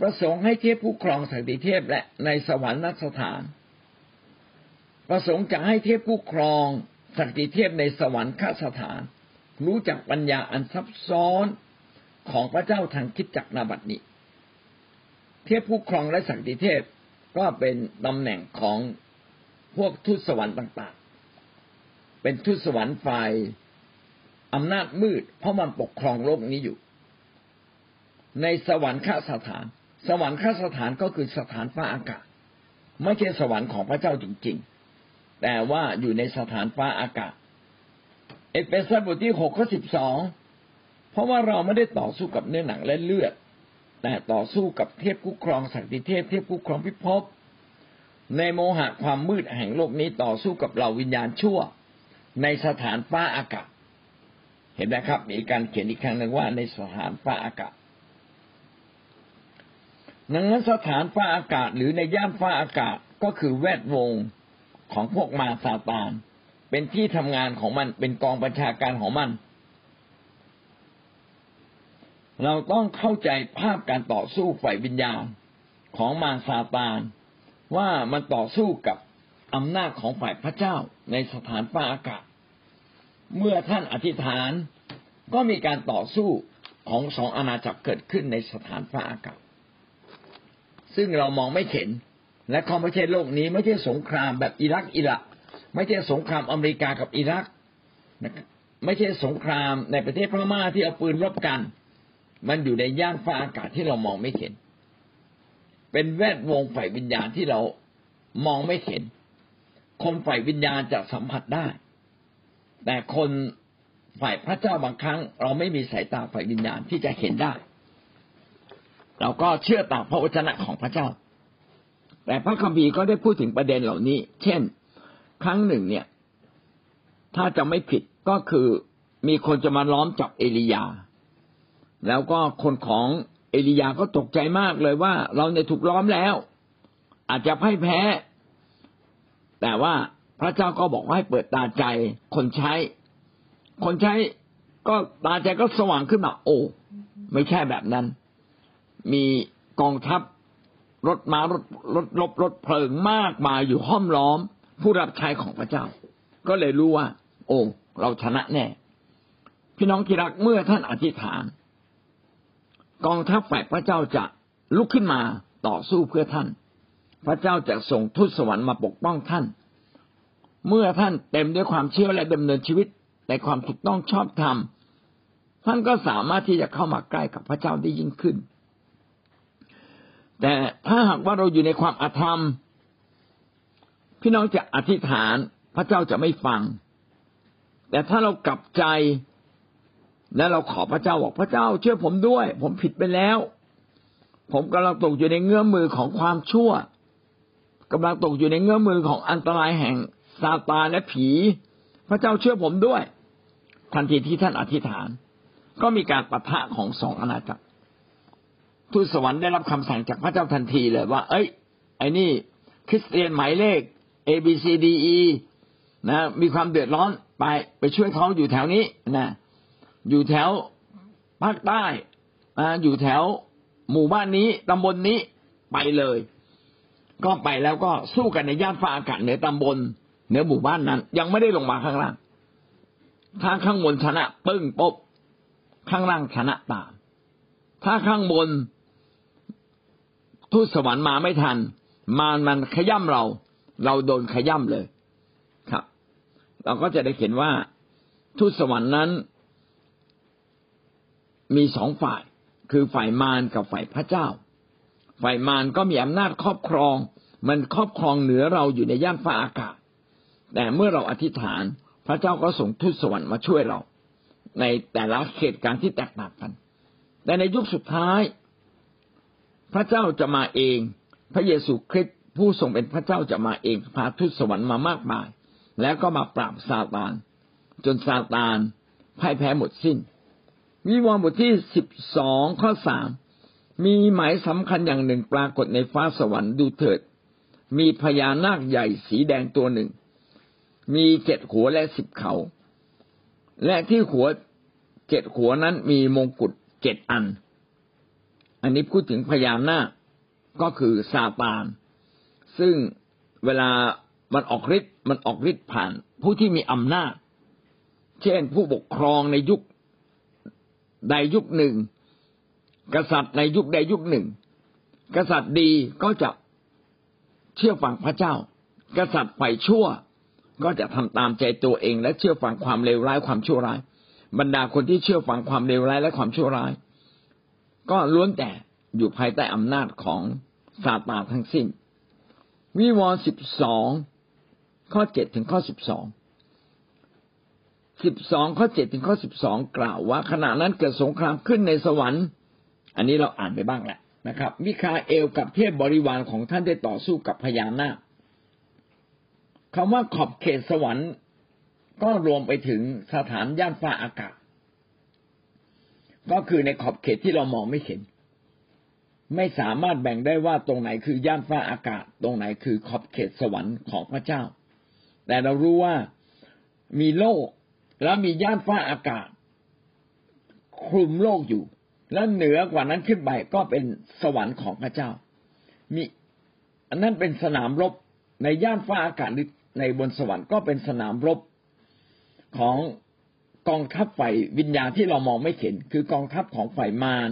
ประสงค์ให้เทพผู้ครองสักดิเทพและในสวรรค์นัสถาน ประสงค์จะให้เทพผู้ครองสักดิเทพในสวรรค์คสถาน รู้จักปัญญาอันซับซ้อนของพระเจ้าทางคริสตจักร ณ บัดนี้ เทพผู้ครองและสักดิเทพก็เป็นตำแหน่งของพวกทูตสวรรค์ต่างๆ เป็นทูตสวรรค์ฝ่ายอำนาจมืด เพราะมันปกครองโลกนี้อยู่ ในสวรรค์ข้าสถาน สวรรค์ข้าสถานก็คือสถานฟ้าอากาศ ไม่ใช่สวรรค์ของพระเจ้าจริง ๆ แต่ว่าอยู่ในสถานฟ้าอากาศ เอเฟซัสบทที่หกข้อสิบสองเพราะว่าเราไม่ได้ต่อสู้กับเนื้อหนังและเลือด แต่ต่อสู้กับเทพคู่ครองสักดิเทพเทพคู่ครองพิภพในโมหะความมืดแห่งโลกนี้ต่อสู้กับเหล่าวิญญาณชั่ว ในสถานฟ้าอากาศ เห็นไหมครับ มีการเขียนอีกครั้งหนึ่งว่าในสถานฟ้าอากาศดังนั้นสถานฟ้าอากาศหรือในย่านฟ้าอากาศก็คือแวดวง ของพวกมาซาตาน เป็นที่ทำงานของมัน เป็นกองบัญชาการของมัน เราต้องเข้าใจภาพการต่อสู้ฝ่ายวิญญาณของมาซาตาน ว่ามันต่อสู้กับอำนาจของฝ่ายพระเจ้าในสถานฟ้าอากาศ เมื่อท่านอธิษฐานก็มีการต่อสู้ของสองอาณาจักรเกิดขึ้นในสถานฟ้าอากาศ ซึ่งเรามองไม่เห็น และเขาไม่ใช่โลกนี้ ไม่ใช่สงครามแบบอิรักอิรักไม่ใช่สงครามอเมริกากับอิรักไม่ใช่สงครามในประเทศพม่าที่เอาปืนรบกัน มันอยู่ในย่านฟ้าอากาศที่เรามองไม่เห็น เป็นแวดวงฝ่ายวิญญาณที่เรามองไม่เห็น คนฝ่ายวิญญาณจะสัมผัสได้ แต่คนฝ่ายพระเจ้าบางครั้ง เราไม่มีสายตาฝ่ายวิญญาณที่จะเห็นได้ เราก็เชื่อตามพระวจนะของพระเจ้า แต่พระคัมภีร์ก็ได้พูดถึงประเด็นเหล่านี้ เช่น ครั้งหนึ่งเนี่ย ถ้าจะไม่ผิดก็คือมีคนจะมาล้อมจับเอลียา แล้วก็คนของเอลียาก็ตกใจมากเลยว่า เราเนี่ยถูกล้อมแล้ว อาจจะพ่ายแพ้ แต่ว่าพระเจ้าก็บอกให้เปิดตาใจคนใช้ คนใช้ก็ตาใจก็สว่างขึ้นมาโอ้ไม่ใช่แบบนั้น มีกองทัพ รถมารถรถลบรถเพลิงมากมายอยู่ห้อมล้อม ผู้รับใช้ของพระเจ้า ก็เลยรู้ว่า โอ้เราชนะแน่ พี่น้องที่รักเมื่อท่านอธิษฐาน กองทัพฝ่ายพระเจ้าจะลุกขึ้นมาต่อสู้เพื่อท่าน พระเจ้าจะส่งทูตสวรรค์มาปกป้องท่าน เมื่อท่านเต็มด้วยความเชื่อและดำเนินชีวิตในความถูกต้องชอบธรรมท่านก็สามารถที่จะเข้ามาใกล้กับพระเจ้าได้ยิ่งขึ้น แต่ถ้าหากว่าเราอยู่ในความอาธรรม พี่น้องจะอธิษฐานพระเจ้าจะไม่ฟัง แต่ถ้าเรากลับใจและเราขอพระเจ้าบอกพระเจ้าเชื่อผมด้วย ผมผิดไปแล้ว ผมกำลังตกอยู่ในเงื้อมือของความชั่วกำลังตกอยู่ในเงื้อมือของอันตรายแห่งซาตานและผี พระเจ้าเชื่อผมด้วย ทันทีที่ท่านอธิษฐาน ก็มีการปะทะของสองอาณาจักร ทูตสวรรค์ได้รับคำสั่งจากพระเจ้าทันทีเลยว่า เอ้ย ไอ้นี่ คริสเตียนหมายเลข A B C D E นะมีความเดือดร้อนไปไปช่วยเขาอยู่แถวนี้นะอยู่แถวภาคใต้อ่าอยู่แถวหมู่บ้านนี้ตำบลนนี้ไปเลย ก็ไปแล้วก็สู้กันในย่านฟ้าอากาศเหนือตำบลเหนือหมู่บ้านนั้น ยังไม่ได้ลงมาข้างล่างถ้าข้างบนชนะปึ้งปบข้างล่างชนะตามถ้าข้างบน ทูตสวรรค์มาไม่ทัน มารมันขย่ำเรา เราโดนขย่ำเลยครับ เราก็จะได้เห็นว่าทูตสวรรค์นั้น มีสองฝ่าย คือฝ่ายมารกับฝ่ายพระเจ้า ฝ่ายมารก็มีอำนาจครอบครอง มันครอบครองเหนือเราอยู่ในย่านฟ้าอากาศ แต่เมื่อเราอธิษฐาน พระเจ้าก็ส่งทูตสวรรค์มาช่วยเรา ในแต่ละเหตุการณ์ที่แตกต่างกัน แต่ในยุคสุดท้าย พระเจ้าจะมาเอง พระเยซูคริสต์ผู้ทรงเป็นพระเจ้าจะมาเองพาทูตสวรรค์มามากมาย แล้วก็มาปราบซาตาน จนซาตานพ่ายแพ้หมดสิ้น วิวรณ์บทที่สิบสองข้อสามมีหมายสำคัญอย่างหนึ่งปรากฏในฟ้าสวรรค์ดูเถิด มีพญานาคใหญ่สีแดงตัวหนึ่ง มีเจ็ดหัวและสิบเขา และที่หัวเจ็ดหัวนั้นมีมงกุฎเจ็ดอัน อันนี้พูดถึงพญานาคก็คือซาตานซึ่งเวลามันออกฤทธิ์มันออกฤทธิ์ผ่าน ผู้ที่มีอำนาจ เช่นผู้ปกครองในยุคใดยุคหนึ่ง กษัตริย์ในยุคใดยุคหนึ่ง กษัตริย์ดีก็จะเชื่อฟังพระเจ้า กษัตริย์ฝ่ายชั่วก็จะทำตามใจตัวเองและเชื่อฟังความเลวร้ายความชั่วร้าย บรรดาคนที่เชื่อฟังความเลวร้ายและความชั่วร้าย ก็ล้วนแต่อยู่ภายใต้อำนาจของซาตานทั้งสิ้น วิวรณ์สิบสองข้อเจ็ดถึงข้อสิบสองสิบสองข้อเจ็ดถึงข้อสิบสองกล่าวว่า ขณะนั้นเกิดสงครามขึ้นในสวรรค์ อันนี้เราอ่านไปบ้างแหละนะครับ มิคาเอลกับเทพบริวารของท่านได้ต่อสู้กับพญานาคคำว่าขอบเขตสวรรค์ ก็รวมไปถึงสถานย่านฟ้าอากาศ ก็คือในขอบเขตที่เรามองไม่เห็น ไม่สามารถแบ่งได้ว่าตรงไหนคือย่านฟ้าอากาศ ตรงไหนคือขอบเขตสวรรค์ของพระเจ้า แต่เรารู้ว่ามีโลกแล้วมีย่านฟ้าอากาศ คลุมโลกอยู่ แล้วเหนือกว่านั้นขึ้นไปก็เป็นสวรรค์ของพระเจ้า มีอันนั้นเป็นสนามรบในย่านฟ้าอากาศหรือในบนสวรรค์ก็เป็นสนามรบของ กองทัพฝ่ายวิญญาณที่เรามองไม่เห็น คือกองทัพของฝ่ายมาร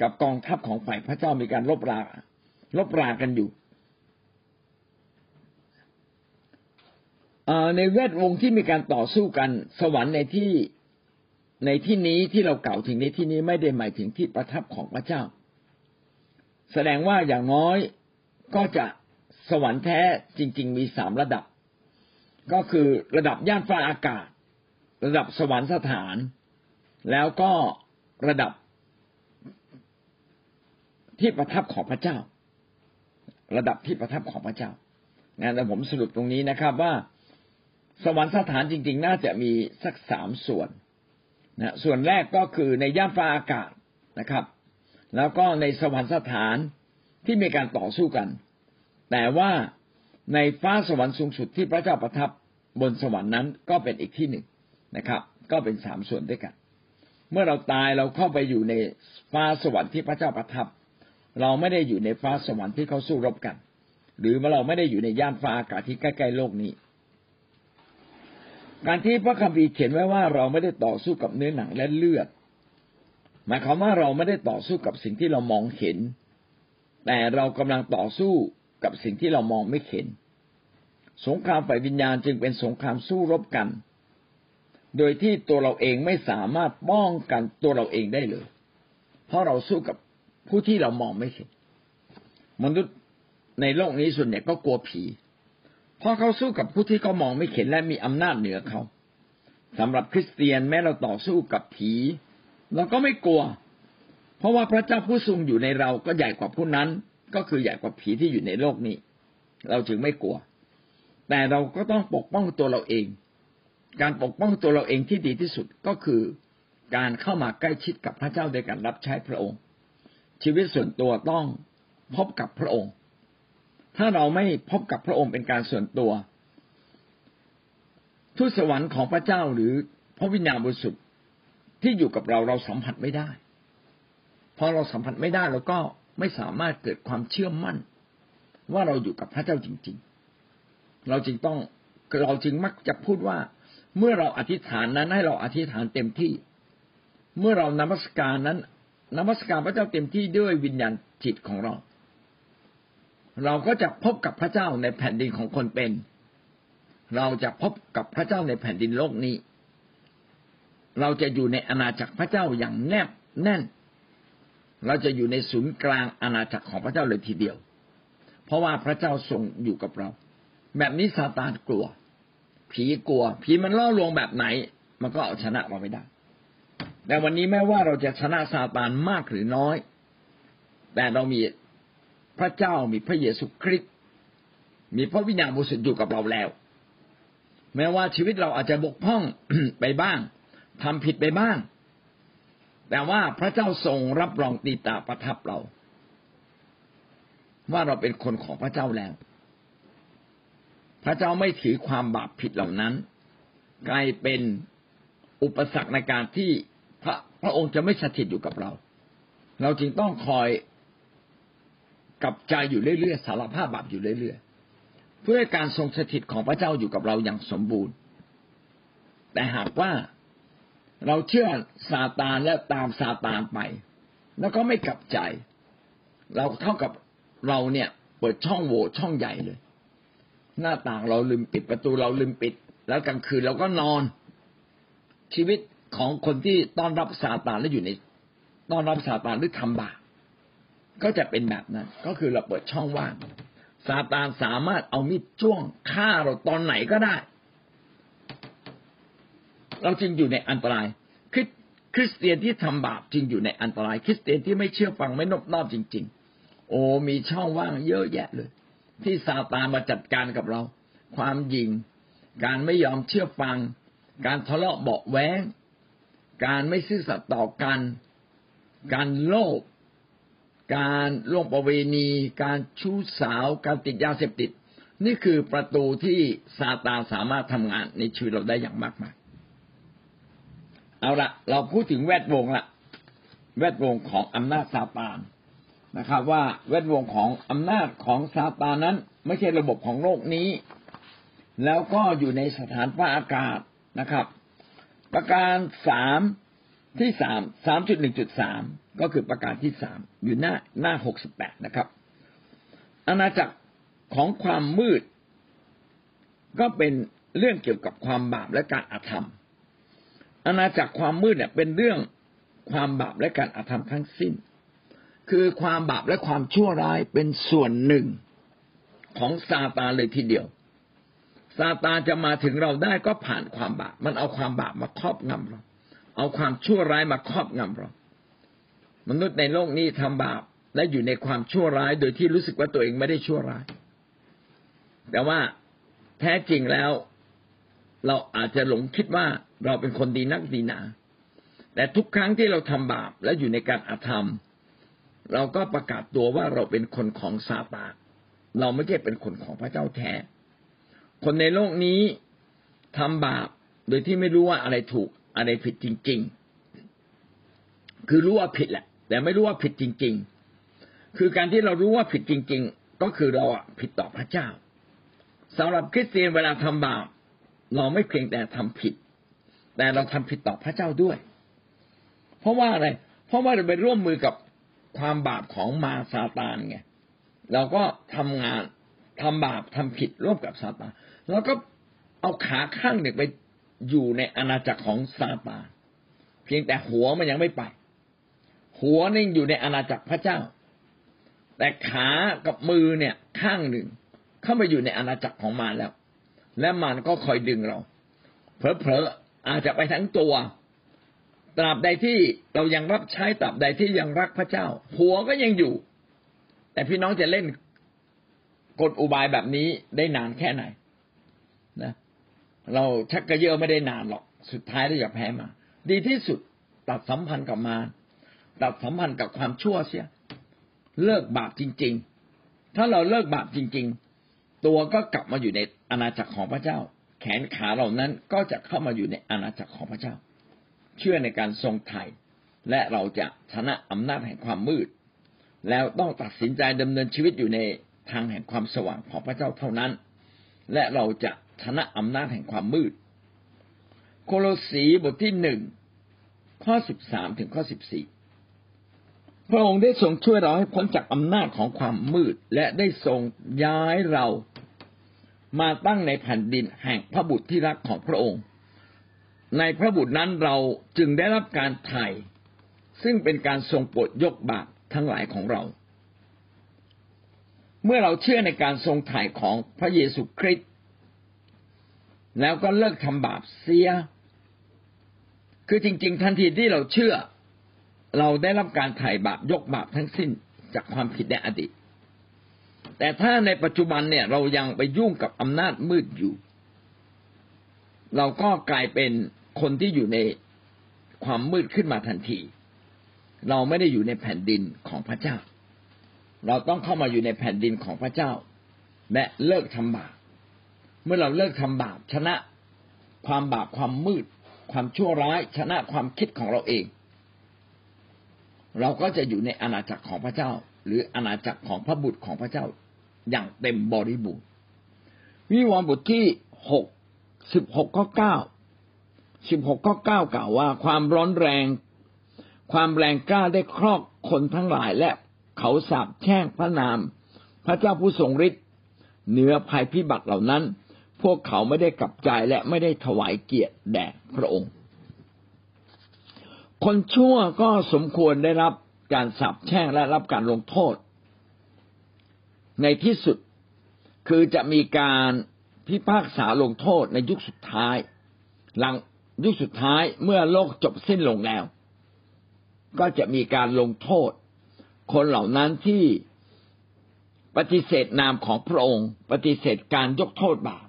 กับกองทัพของฝ่ายพระเจ้ามีการรบราลบรากันอยู่ในแวดวงที่มีการต่อสู้กันสวรรค์ในที่ในที่นี้ที่เราเก่าถึงในที่นี้ไม่ได้หมายถึงที่ประทับของพระเจ้า แสดงว่าอย่างน้อยก็จะสวรรค์แท้จริง ๆ มีสามระดับ ก็คือระดับย่านฟ้าอากาศ ระดับสวรรคสถาน แล้วก็ระดับที่ประทับของพระเจ้า ระดับที่ประทับของพระเจ้างั้นผมสรุปตรงนี้นะครับว่า สวรรคสถานจริง ๆ น่าจะมีสักสามส่วนนะส่วนแรกก็คือในย่านฟ้าอากาศนะครับ แล้วก็ในสวรรคสถานที่มีการต่อสู้กัน แต่ว่าในฟ้าสวรรค์สูงสุดที่พระเจ้าประทับบนสวรรค์นั้นก็เป็นอีกที่หนึ่ง นะครับ ก็เป็นสามส่วนด้วยกัน เมื่อเราตายเราเข้าไปอยู่ในฟ้าสวรรค์ที่พระเจ้าประทับ เราไม่ได้อยู่ในฟ้าสวรรค์ที่เขาสู้รบกัน หรือเราไม่ได้อยู่ในย่านฟ้าอากาศที่ใกล้ๆโลกนี้ การที่พระคัมภีร์เขียนไว้ว่าเราไม่ได้ต่อสู้กับเนื้อหนังและเลือด หมายความว่าเราไม่ได้ต่อสู้กับสิ่งที่เรามองเห็น แต่เรากำลังต่อสู้กับสิ่งที่เรามองไม่เห็น สงครามฝ่ายวิญญาณจึงเป็นสงครามสู้รบกัน โดยที่ตัวเราเองไม่สามารถป้องกันตัวเราเองได้เลย เพราะเราสู้กับผู้ที่เรามองไม่เห็น มนุษย์ในโลกนี้ส่วนใหญ่ก็กลัวผี เพราะเขาสู้กับผู้ที่เขามองไม่เห็นและมีอำนาจเหนือเขาสำหรับคริสเตียนแม้เราต่อสู้กับผีเราก็ไม่กลัว เพราะว่าพระเจ้าผู้ทรงอยู่ในเราก็ใหญ่กว่าผู้นั้น ก็คือใหญ่กว่าผีที่อยู่ในโลกนี้ เราจึงไม่กลัว แต่เราก็ต้องปกป้องตัวเราเอง การปกป้องตัวเราเองที่ดีที่สุดก็คือการเข้ามาใกล้ชิดกับพระเจ้าโดยการรับใช้พระองค์ ชีวิตส่วนตัวต้องพบกับพระองค์ ถ้าเราไม่พบกับพระองค์เป็นการส่วนตัว ทูตสวรรค์ของพระเจ้าหรือพระวิญญาณบริสุทธิ์ที่อยู่กับเราเราสัมผัสไม่ได้พอเราสัมผัสไม่ได้เราก็ไม่สามารถเกิดความเชื่อมั่น ว่าเราอยู่กับพระเจ้าจริง ๆ เราจึงต้องเราจึงมักจะพูดว่า เมื่อเราอธิษฐานนั้นให้เราอธิษฐานเต็มที่ เมื่อเรานมัสการนั้นนมัสการพระเจ้าเต็มที่ด้วยวิญญาณจิตของเรา เราก็จะพบกับพระเจ้าในแผ่นดินของคนเป็น เราจะพบกับพระเจ้าในแผ่นดินโลกนี้ เราจะอยู่ในอาณาจักรพระเจ้าอย่างแนบแน่น เราจะอยู่ในศูนย์กลางอาณาจักรของพระเจ้าเลยทีเดียว เพราะว่าพระเจ้าทรงอยู่กับเรา แบบนี้ซาตานกลัว ผีกลัว ผีมันล่อลวงแบบไหน มันก็เอาชนะเราไม่ได้ แต่วันนี้แม้ว่าเราจะชนะซาตานมากหรือน้อย แต่เรามีพระเจ้ามีพระเยซูคริสต์มีพระวิญญาณบริสุทธิ์อยู่กับเราแล้ว แม้ว่าชีวิตเราอาจจะบกพร่องไปบ้างทำผิดไปบ้าง แต่ว่าพระเจ้าทรงรับรองตีตาประทับเรา ว่าเราเป็นคนของพระเจ้าแล้ว พระเจ้าไม่ถือความบาปผิดเหล่านั้น กลายเป็นอุปสรรคในการที่พระพระองค์จะไม่สถิตอยู่กับเรา เราจึงต้องคอยกับใจอยู่เรื่อยๆสารภาพบาปอยู่เรื่อยๆเพื่อการทรงสถิตของพระเจ้าอยู่กับเราอย่างสมบูรณ์ แต่หากว่าเราเชื่อซาตานและตามซาตานไป แล้วก็ไม่กลับใจ เราเท่ากับเราเนี่ย เปิดช่องโหว่ช่องใหญ่เลย หน้าต่างเราลืมปิดประตูเราลืมปิด แล้วกลางคืนเราก็นอน ชีวิตของคนที่ต้อนรับซาตานและอยู่ในต้อนรับซาตานหรือทำบาปก็จะเป็นแบบนั้น ก็คือเราเปิดช่องว่างซาตานสามารถเอามีดจ้วงฆ่าเราตอนไหนก็ได้ เราจึงอยู่ในอันตรายคริสคริสเตียนที่ทำบาปจึงอยู่ในอันตราย คริสเตียนที่ไม่เชื่อฟังไม่นบนอบจริง ๆ โอ้มีช่องว่างเยอะแยะเลย ที่ซาตานมาจัดการกับเรา ความยิง การไม่ยอมเชื่อฟัง การทะเลาะเบาแว้ง การไม่ซื่อสัตย์ต่อกัน การโลภการล่วงประเวณี การชู้สาว การติดยาเสพติด นี่คือประตูที่ซาตานสามารถทำงานในชีวิตเราได้อย่างมากมายเอาละเราพูดถึงแวดวงละแวดวงของอำนาจซาตาน นะครับ ว่าแวดวงของอำนาจของซาตานนั้น ไม่ใช่ระบบของโลกนี้ แล้วก็อยู่ในสถานฟ้าอากาศนะครับ ประการสามที่สามสามจุดหนึ่งจุดสามก็คือประการที่สามอยู่หน้าหน้าหกสิบแปดนะครับ อาณาจักรของความมืด ก็เป็นเรื่องเกี่ยวกับความบาปและการอาธรรม อาณาจักรความมืดเนี่ยเป็นเรื่องความบาปและการอาธรรมทั้งสิ้น คือความบาปและความชั่วร้ายเป็นส่วนหนึ่งของซาตานเลยทีเดียวซาตานจะมาถึงเราได้ก็ผ่านความบาป มันเอาความบาปมาครอบงำเรา เอาความชั่วร้ายมาครอบงำเรา มนุษย์ในโลกนี้ทำบาปและอยู่ในความชั่วร้ายโดยที่รู้สึกว่าตัวเองไม่ได้ชั่วร้าย แต่ว่าแท้จริงแล้ว เราอาจจะหลงคิดว่าเราเป็นคนดีนักดีหนา แต่ทุกครั้งที่เราทำบาปและอยู่ในการอาธรรม เราก็ประกาศตัวว่าเราเป็นคนของซาตานเราไม่ใช่เป็นคนของพระเจ้าแท้ คนในโลกนี้ทำบาปโดยที่ไม่รู้ว่าอะไรถูกอะไรผิดจริง ๆ คือรู้ว่าผิดแหละ แต่ไม่รู้ว่าผิดจริง ๆ คือการที่เรารู้ว่าผิดจริง ๆ ก็คือเราอะผิดต่อพระเจ้าสำหรับคริสเตียนเวลาทำบาปเราไม่เพียงแต่ทำผิด แต่เราทำผิดต่อพระเจ้าด้วย เพราะว่าอะไร เพราะว่าเราไปร่วมมือกับ ความบาปของมาซาตานไงเราก็ทำงานทำบาปทำผิดร่วมกับซาตานแล้วก็เอาขาข้างหนึ่งไปอยู่ในอาณาจักรของซาตานเพียงแต่หัวมันยังไม่ไป หัวนี่อยู่ในอาณาจักรพระเจ้า แต่ขากับมือเนี่ยข้างหนึ่งเข้ามาอยู่ในอาณาจักรของมารแล้ว และมันก็คอยดึงเราเผลอๆอาจจะไปทั้งตัว ตราบใดที่เรายังรับใช้ตราบใดที่ยังรักพระเจ้า หัวก็ยังอยู่ แต่พี่น้องจะเล่นกลอุบายแบบนี้ได้นานแค่ไหนนะ เราชักกระเยอะไม่ได้นานหรอก สุดท้ายเราจะแพ้มา ดีที่สุดตัดสัมพันธ์กับมารตัดสัมพันธ์กับความชั่วเสีย เลิกบาปจริง ๆ ถ้าเราเลิกบาปจริง ๆ ตัวก็กลับมาอยู่ในอาณาจักรของพระเจ้า แขนขาเหล่านั้นก็จะเข้ามาอยู่ในอาณาจักรของพระเจ้า เชื่อในการทรงไถ่และเราจะชนะอำนาจแห่งความมืด แล้วต้องตัดสินใจดำเนินชีวิตอยู่ในทางแห่งความสว่างของพระเจ้าเท่านั้น และเราจะชนะอำนาจแห่งความมืด โคโลสีบทที่หนึ่งข้อสิบสามถึงข้อสิบสี่พระองค์ได้ทรงช่วยเราให้พ้นจากอำนาจของความมืด และได้ทรงย้ายเรามาตั้งในแผ่นดินแห่งพระบุตรที่รักของพระองค์ ในพระบุตรนั้นเราจึงได้รับการไถ่ซึ่งเป็นการทรงโปรดยกบาปทั้งหลายของเรา เมื่อเราเชื่อในการทรงไถ่ของพระเยซูคริสต์แล้วก็เลิกทำบาปเสีย คือจริง ๆ ทันทีที่เราเชื่อ เราได้รับการไถ่บาปยกบาปทั้งสิ้นจากความผิดในอดีต แต่ถ้าในปัจจุบันเนี่ยเรายังไปยุ่งกับอำนาจมืดอยู่ เราก็กลายเป็น คนที่อยู่ในความมืดขึ้นมาทันที เราไม่ได้อยู่ในแผ่นดินของพระเจ้า เราต้องเข้ามาอยู่ในแผ่นดินของพระเจ้า และเลิกทำบาปเมื่อเราเลิกทำบาปชนะความบาปความมืด ความชั่วร้าย ชนะความคิดของเราเอง เราก็จะอยู่ในอาณาจักรของพระเจ้า หรืออาณาจักรของพระบุตรของพระเจ้า อย่างเต็มบริบูรณ์วิวรณ์บทที่หกสิบหกข้อเก้า สิบหกข้อเก้ากล่าวว่า ความร้อนแรง ความแรงกล้าได้ครอบคนทั้งหลายและเขาสาบแช่งพระนาม พระเจ้าผู้ทรงฤทธิ์เหนือภัยพิบัติเหล่านั้น พวกเขาไม่ได้กลับใจและไม่ได้ถวายเกียรติแด่พระองค์ คนชั่วก็สมควรได้รับการสาบแช่งและรับการลงโทษ ในที่สุดคือจะมีการพิพากษาลงโทษในยุคสุดท้าย หลัง ยุคสุดท้ายเมื่อโลกจบสิ้นลงแล้ว ก็จะมีการลงโทษ คนเหล่านั้นที่ปฏิเสธนามของพระองค์ ปฏิเสธการยกโทษบาป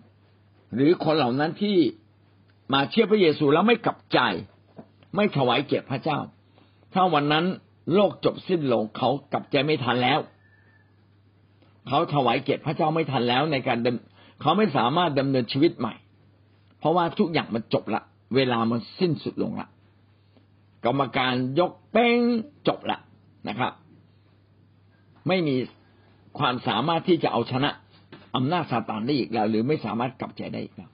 หรือคนเหล่านั้นที่มาเชื่อพระเยซูแล้วไม่กลับใจ ไม่ถวายเกียรติพระเจ้า ถ้าวันนั้นโลกจบสิ้นลงเขากลับใจไม่ทันแล้ว เขาถวายเกียรติพระเจ้าไม่ทันแล้วในการเขาไม่สามารถดำเนินชีวิตใหม่ เพราะว่าทุกอย่างมันจบละ เวลามันสิ้นสุดลงละกรรมการยกเป้งจบละนะครับ ไม่มีความสามารถที่จะเอาชนะอำนาจซาตานได้อีกแล้ว หรือไม่สามารถกลับใจได้อีกแล้ว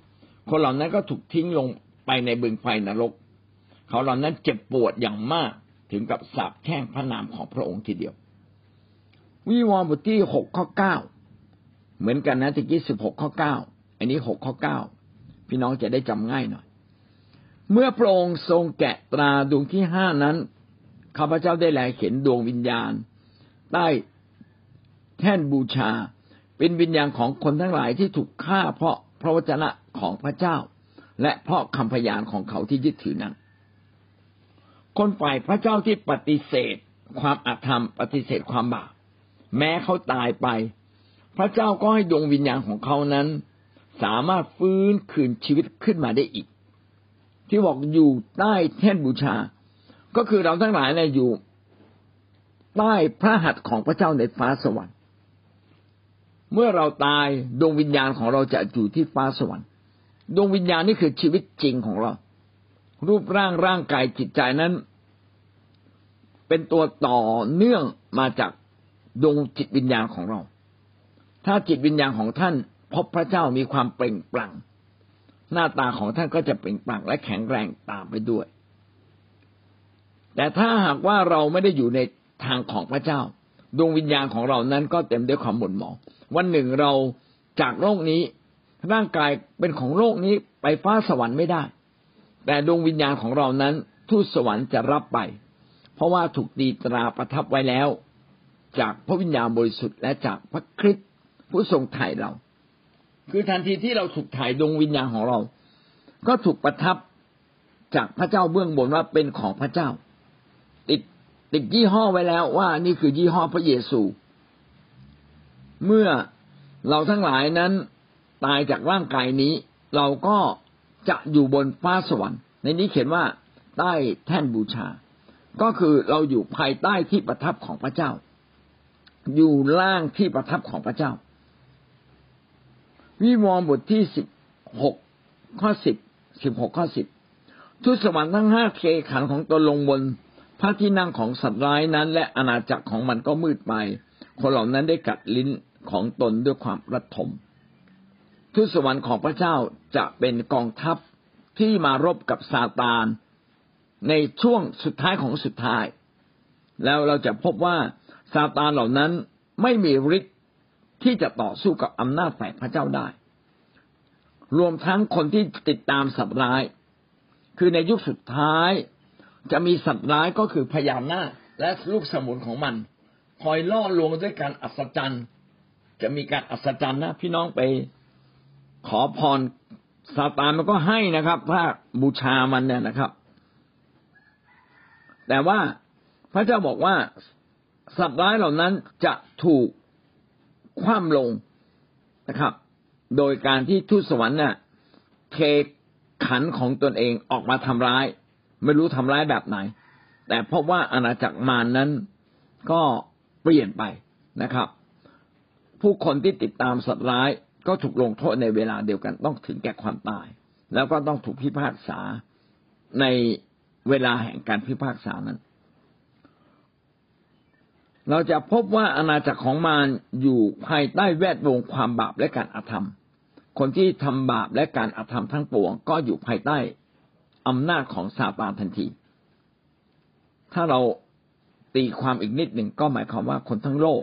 คนเหล่านั้นก็ถูกทิ้งลงไปในบึงไฟนรก เขาเหล่านั้นเจ็บปวดอย่างมากถึงกับสาบแช่งพระนามของพระองค์ทีเดียว วิวรณ์บทที่หกข้อเก้าเหมือนกันนะตะกี้สิบหกข้อเก้าอันนี้หกข้อเก้าพี่น้องจะได้จำง่ายหน่อย เมื่อพระองค์ทรงแกะตราดวงที่ห้านั้นข้าพเจ้าได้แลเห็นดวงวิญญาณ ใต้แท่นบูชา เป็นวิญญาณของคนทั้งหลายที่ถูกฆ่าเพราะพระวจนะของพระเจ้า และเพราะคำพยานของเขาที่ยึดถือนั้น คนฝ่ายพระเจ้าที่ปฏิเสธ ความอาธรรมปฏิเสธความบาปแม้เขาตายไป พระเจ้าก็ให้ดวงวิญญาณของเขานั้น สามารถฟื้นคืนชีวิตขึ้นมาได้อีก ที่บอกอยู่ใต้แท่นบูชา ก็คือเราทั้งหลายเนี่ยอยู่ใต้พระหัตถ์ของพระเจ้าในฟ้าสวรรค์ เมื่อเราตายดวงวิญญาณของเราจะอยู่ที่ฟ้าสวรรค์ ดวงวิญญาณนี่คือชีวิตจริงของเรา รูปร่างร่างกายจิตใจนั้น เป็นตัวต่อเนื่องมาจากดวงจิตวิญญาณของเรา ถ้าจิตวิญญาณของท่านพบพระเจ้ามีความเปล่งปลั่ง หน้าตาของท่านก็จะเปล่งปลั่งและแข็งแรงตามไปด้วย แต่ถ้าหากว่าเราไม่ได้อยู่ในทางของพระเจ้า ดวงวิญญาณของเรานั้นก็เต็มด้วยความหม่นหมอง วันหนึ่งเราจากโลกนี้ ร่างกายเป็นของโลกนี้ไปฟ้าสวรรค์ไม่ได้ แต่ดวงวิญญาณของเรานั้นทูตสวรรค์จะรับไป เพราะว่าถูกตีตราประทับไว้แล้ว จากพระวิญญาณบริสุทธิ์และจากพระคริสต์ผู้ทรงไถ่เรา คือทันทีที่เราถูกถ่ายดวงวิญญาณของเรา ก็ถูกประทับจากพระเจ้าเบื้องบนว่าเป็นของพระเจ้า ติดติดยี่ห้อไว้แล้วว่านี่คือยี่ห้อพระเยซู เมื่อเราทั้งหลายนั้นตายจากร่างกายนี้ เราก็จะอยู่บนฟ้าสวรรค์ ในนี้เขียนว่าใต้แท่นบูชา ก็คือเราอยู่ภายใต้ที่ประทับของพระเจ้า อยู่ล่างที่ประทับของพระเจ้า วิวรณ์บทที่สิบหกข้อสิบสิบหกข้อสิบทูตสวรรค์ทั้งห้าเทขันของตนลงบน พระที่นั่งของสัตว์ร้ายนั้น และอาณาจักรของมันก็มืดไป คนเหล่านั้นได้กัดลิ้นของตนด้วยความระทมทูตสวรรค์ของพระเจ้าจะเป็นกองทัพที่มารบกับซาตาน ในช่วงสุดท้ายของสุดท้าย แล้วเราจะพบว่าซาตานเหล่านั้นไม่มีฤทธิ์ ที่จะต่อสู้กับอำนาจฝ่ายพระเจ้าได้ รวมทั้งคนที่ติดตามสัตว์ร้าย คือในยุคสุดท้าย จะมีสัตว์ร้ายก็คือพญานาคและลูกสมุนของมัน คอยล่อลวงด้วยการอัศจรรย์ จะมีการอัศจรรย์นะพี่น้องไปขอพรซาตานมันก็ให้นะครับ ถ้าบูชามันเนี่ยนะครับ แต่ว่าพระเจ้าบอกว่าสัตว์ร้ายเหล่านั้นจะถูก คว่ำลงนะครับ โดยการที่ทูตสวรรค์เนี่ยเทขันของตนเองออกมาทำร้าย ไม่รู้ทำร้ายแบบไหน แต่พบว่าอาณาจักรมารนนั้นก็เปลี่ยนไปนะครับ ผู้คนที่ติดตามสัตว์ร้ายก็ถูกลงโทษในเวลาเดียวกันต้องถึงแก่ความตาย แล้วก็ต้องถูกพิพากษาในเวลาแห่งการพิพากษานั้น เราจะพบว่าอาณาจักรของมารอยู่ภายใต้แวดวงความบาปและการอาธรรม คนที่ทำบาปและการอาธรรมทั้งปวง ก็อยู่ภายใต้อำนาจของซาตานทันที ถ้าเราตีความอีกนิดหนึ่งก็หมายความว่าคนทั้งโลก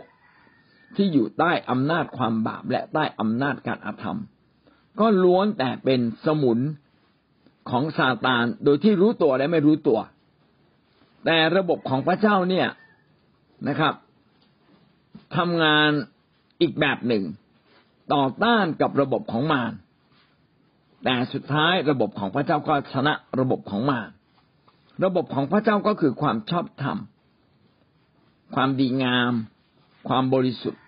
ที่อยู่ใต้อำนาจความบาปและใต้อำนาจการอาธรรม ก็ล้วนแต่เป็นสมุนของซาตานโดยที่รู้ตัวและไม่รู้ตัว แต่ระบบของพระเจ้าเนี่ย นะครับทำงานอีกแบบหนึ่ง ต่อต้านกับระบบของมารแต่สุดท้ายระบบของพระเจ้าก็ชนะระบบของมารระบบของพระเจ้าก็คือความชอบธรรม ความดีงาม ความบริสุทธิ์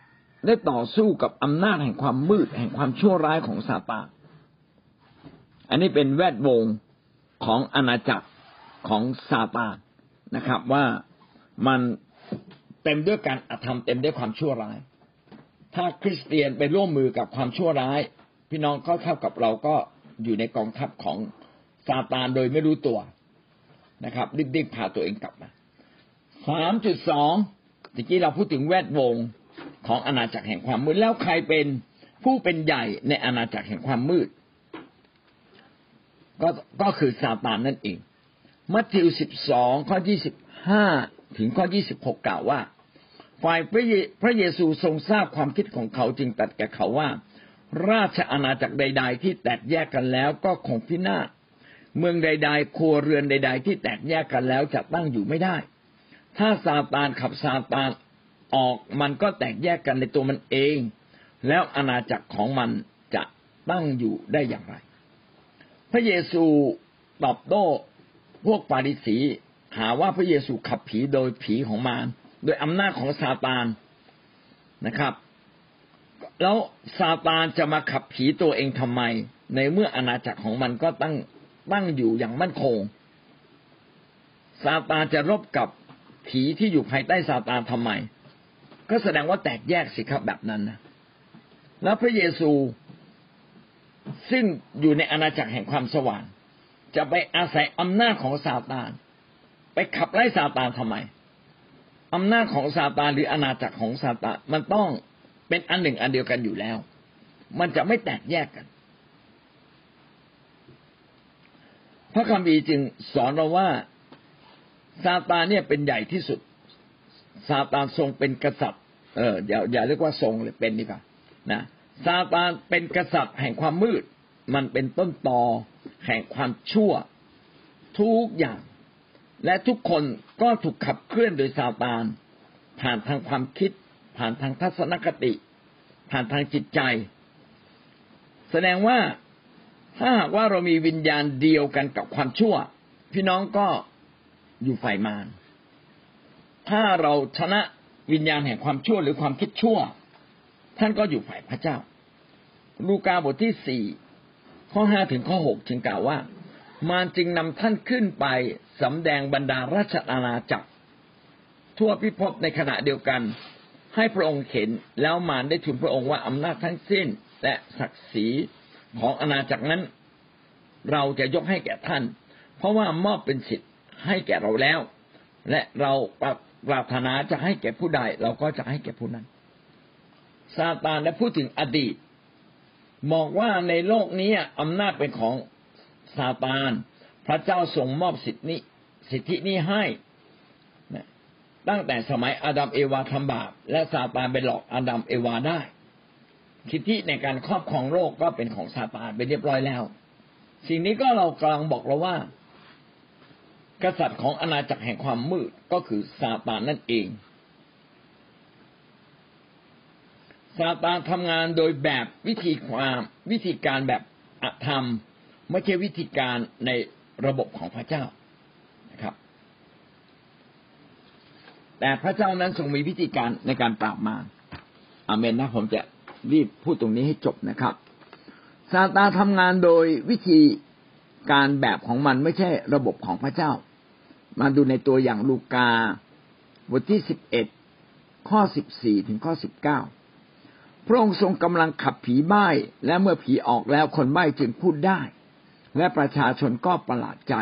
ได้ต่อสู้กับอำนาจแห่งความมืดแห่งความชั่วร้ายของซาตานอันนี้เป็นแวดวงของอาณาจักรของซาตานนะครับ ว่ามัน เต็มด้วยการอธรรมเต็มด้วยความชั่วร้าย ถ้าคริสเตียนไปร่วมมือกับความชั่วร้าย พี่น้องก็เท่ากับเราก็อยู่ในกองทัพของซาตานโดยไม่รู้ตัวนะครับรีบๆพาตัวเองกลับมาสามจุดสองเมื่อกี้เราพูดถึงแวดวงของอาณาจักรแห่งความมืดแล้วใครเป็นผู้เป็นใหญ่ในอาณาจักรแห่งความมืด ก็ก็คือซาตานนั่นเอง มัทธิวสิบสองข้อยี่สิบห้าถึงข้อยี่สิบหกกล่าวว่า ฝ่ายพระเยซูทรงทราบความคิดของเขาจึงตัดแก่เขาว่า ราชอาณาจักรใด ๆ ที่แตกแยกกันแล้วก็คงพินาศเมืองใด ๆ ครัวเรือนใด ๆ ที่แตกแยกกันแล้วจะตั้งอยู่ไม่ได้ ถ้าซาตานขับซาตานออกมันก็แตกแยกกันในตัวมันเอง แล้วอาณาจักรของมันจะตั้งอยู่ได้อย่างไร พระเยซูตอบโต้พวกปาริสีหาว่าพระเยซูขับผีโดยผีของมาร โดยอำนาจของซาตานนะครับ แล้วซาตานจะมาขับผีตัวเองทำไม ในเมื่ออาณาจักรของมันก็ตั้งตั้งอยู่อย่างมั่นคงซาตานจะรบกับผีที่อยู่ภายใต้ซาตานทำไม ก็แสดงว่าแตกแยกสิครับแบบนั้นนะแล้วพระเยซูซึ่งอยู่ในอาณาจักรแห่งความสว่างจะไปอาศัยอำนาจของซาตาน ไปขับไล่ซาตานทำไม อำนาจของซาตานหรืออาณาจักรของซาตานมันต้องเป็นอันหนึ่งอันเดียวกันอยู่แล้ว มันจะไม่แตกแยกกัน พระคัมภีร์จึงสอนเราว่าซาตานเนี่ยเป็นใหญ่ที่สุดซาตานทรงเป็นกษัตริย์ เอออย่าอย่าเรียกว่าทรงเลยเป็นดีกว่านะซาตานเป็นกษัตริย์แห่งความมืด มันเป็นต้นตอแห่งความชั่วทุกอย่าง และทุกคนก็ถูกขับเคลื่อนโดยซาตาน ผ่านทางความคิด ผ่านทางทัศนคติ ผ่านทางจิตใจ แสดงว่าถ้าหากว่าเรามีวิญญาณเดียวกันกับความชั่ว พี่น้องก็อยู่ฝ่ายมารถ้าเราชนะวิญญาณแห่งความชั่วหรือความคิดชั่ว ท่านก็อยู่ฝ่ายพระเจ้า ลูกาบทที่สี่ข้อห้าถึงข้อหกจึงกล่าวว่า มารจึงนำท่านขึ้นไปสำแดงบรรดาราชอาณาจักร ทั่วพิภพในขณะเดียวกัน ให้พระองค์เห็นแล้วมารได้ทูลพระองค์ว่าอำนาจทั้งสิ้นและศักดิ์ศรีของอาณาจักรนั้น เราจะยกให้แก่ท่าน เพราะว่ามอบเป็นสิทธิ์ให้แก่เราแล้ว และเราปรารถนาจะให้แก่ผู้ใดเราก็จะให้แก่ผู้นั้นซาตานได้พูดถึงอดีต บอกว่าในโลกนี้อำนาจเป็นของ ซาตาน พระเจ้าทรงมอบสิทธินี้สิทธินี้ให้ตั้งแต่สมัยอาดัมเอวาทำบาปและซาตานไปหลอกอาดัมเอวาได้ สิทธิในการครอบครองโลกก็เป็นของซาตานไปเรียบร้อยแล้ว สิ่งนี้ก็เรากำลังบอกเราว่า กษัตริย์ของอาณาจักรแห่งความมืดก็คือซาตานนั่นเองซาตานทำงานโดยแบบวิธีความวิธีการแบบอธรรม ไม่ใช่วิธีการในระบบของพระเจ้านะครับ แต่พระเจ้านั้นทรงมีวิธีการในการปราบมารอาเมนนะผมจะรีบพูดตรงนี้ให้จบนะครับซาตานทำงานโดยวิธีการแบบของมันไม่ใช่ระบบของพระเจ้า มาดูในตัวอย่างลูกาบทที่สิบเอ็ดข้อสิบสี่ถึงข้อสิบเก้าพระองค์ทรงกำลังขับผีใบ้และเมื่อผีออกแล้วคนใบ้จึงพูดได้ และประชาชนก็ประหลาดใจ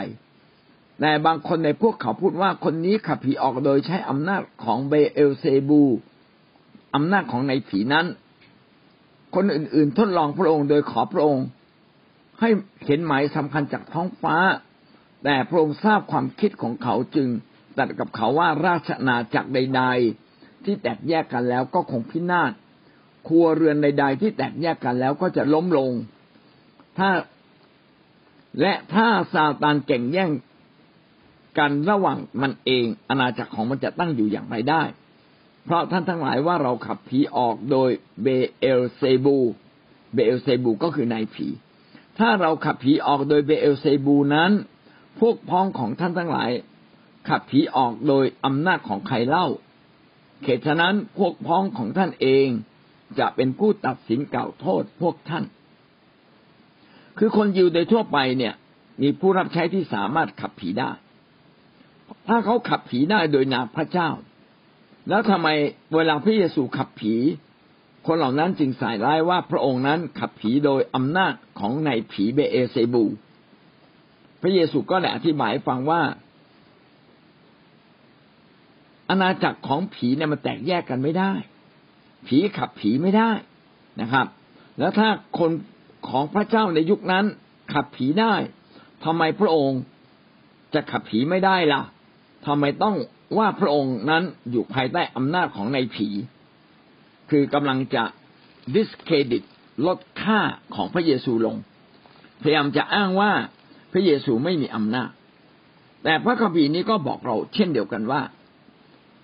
แต่บางคนในพวกเขาพูดว่าคนนี้ขับผีออกโดยใช้อำนาจของเบเอลเซบู อำนาจของในผีนั้น คนอื่นๆทดลองพระองค์โดยขอพระองค์ ให้เห็นหมายสำคัญจากท้องฟ้า แต่พระองค์ทราบความคิดของเขาจึงตัดกับเขาว่าราชนาจักรใด ๆ ที่แตกแยกกันแล้วก็คงพินาศครัวเรือนใด ๆ ที่แตกแยกกันแล้วก็จะล้มลง ถ้า และถ้าซาตานเก่งแย่งกันระหว่างมันเองอาณาจักรของมันจะตั้งอยู่อย่างไรได้ เพราะท่านทั้งหลายว่าเราขับผีออกโดยเบเอลเซบูเบเอลเซบูก็คือนายผี ถ้าเราขับผีออกโดยเบเอลเซบูนั้น พวกพ้องของท่านทั้งหลาย ขับผีออกโดยอำนาจของใครเล่าเขตฉะนั้นพวกพ้องของท่านเองจะเป็นผู้ตัดสินเก่าโทษพวกท่าน คือคนยิวโดยทั่วไปเนี่ย มีผู้รับใช้ที่สามารถขับผีได้ ถ้าเขาขับผีได้โดยนามพระเจ้า แล้วทำไมเวลาพระเยซูขับผี คนเหล่านั้นจึงใส่ร้ายว่าพระองค์นั้นขับผีโดยอำนาจของนายผีเบเอเซบู พระเยซูก็ได้อธิบายฟังว่า อาณาจักรของผีเนี่ยมันแตกแยกกันไม่ได้ ผีขับผีไม่ได้นะครับ แล้วถ้าคน ของพระเจ้าในยุคนั้น ขับผีได้ทำไมพระองค์จะขับผีไม่ได้ล่ะทำไมต้องว่าพระองค์นั้นอยู่ภายใต้อำนาจของในผี คือกำลังจะ discredit ลดค่าของพระเยซูลง พยายามจะอ้างว่าพระเยซูไม่มีอำนาจ แต่พระคัมภีร์นี้ก็บอกเราเช่นเดียวกันว่า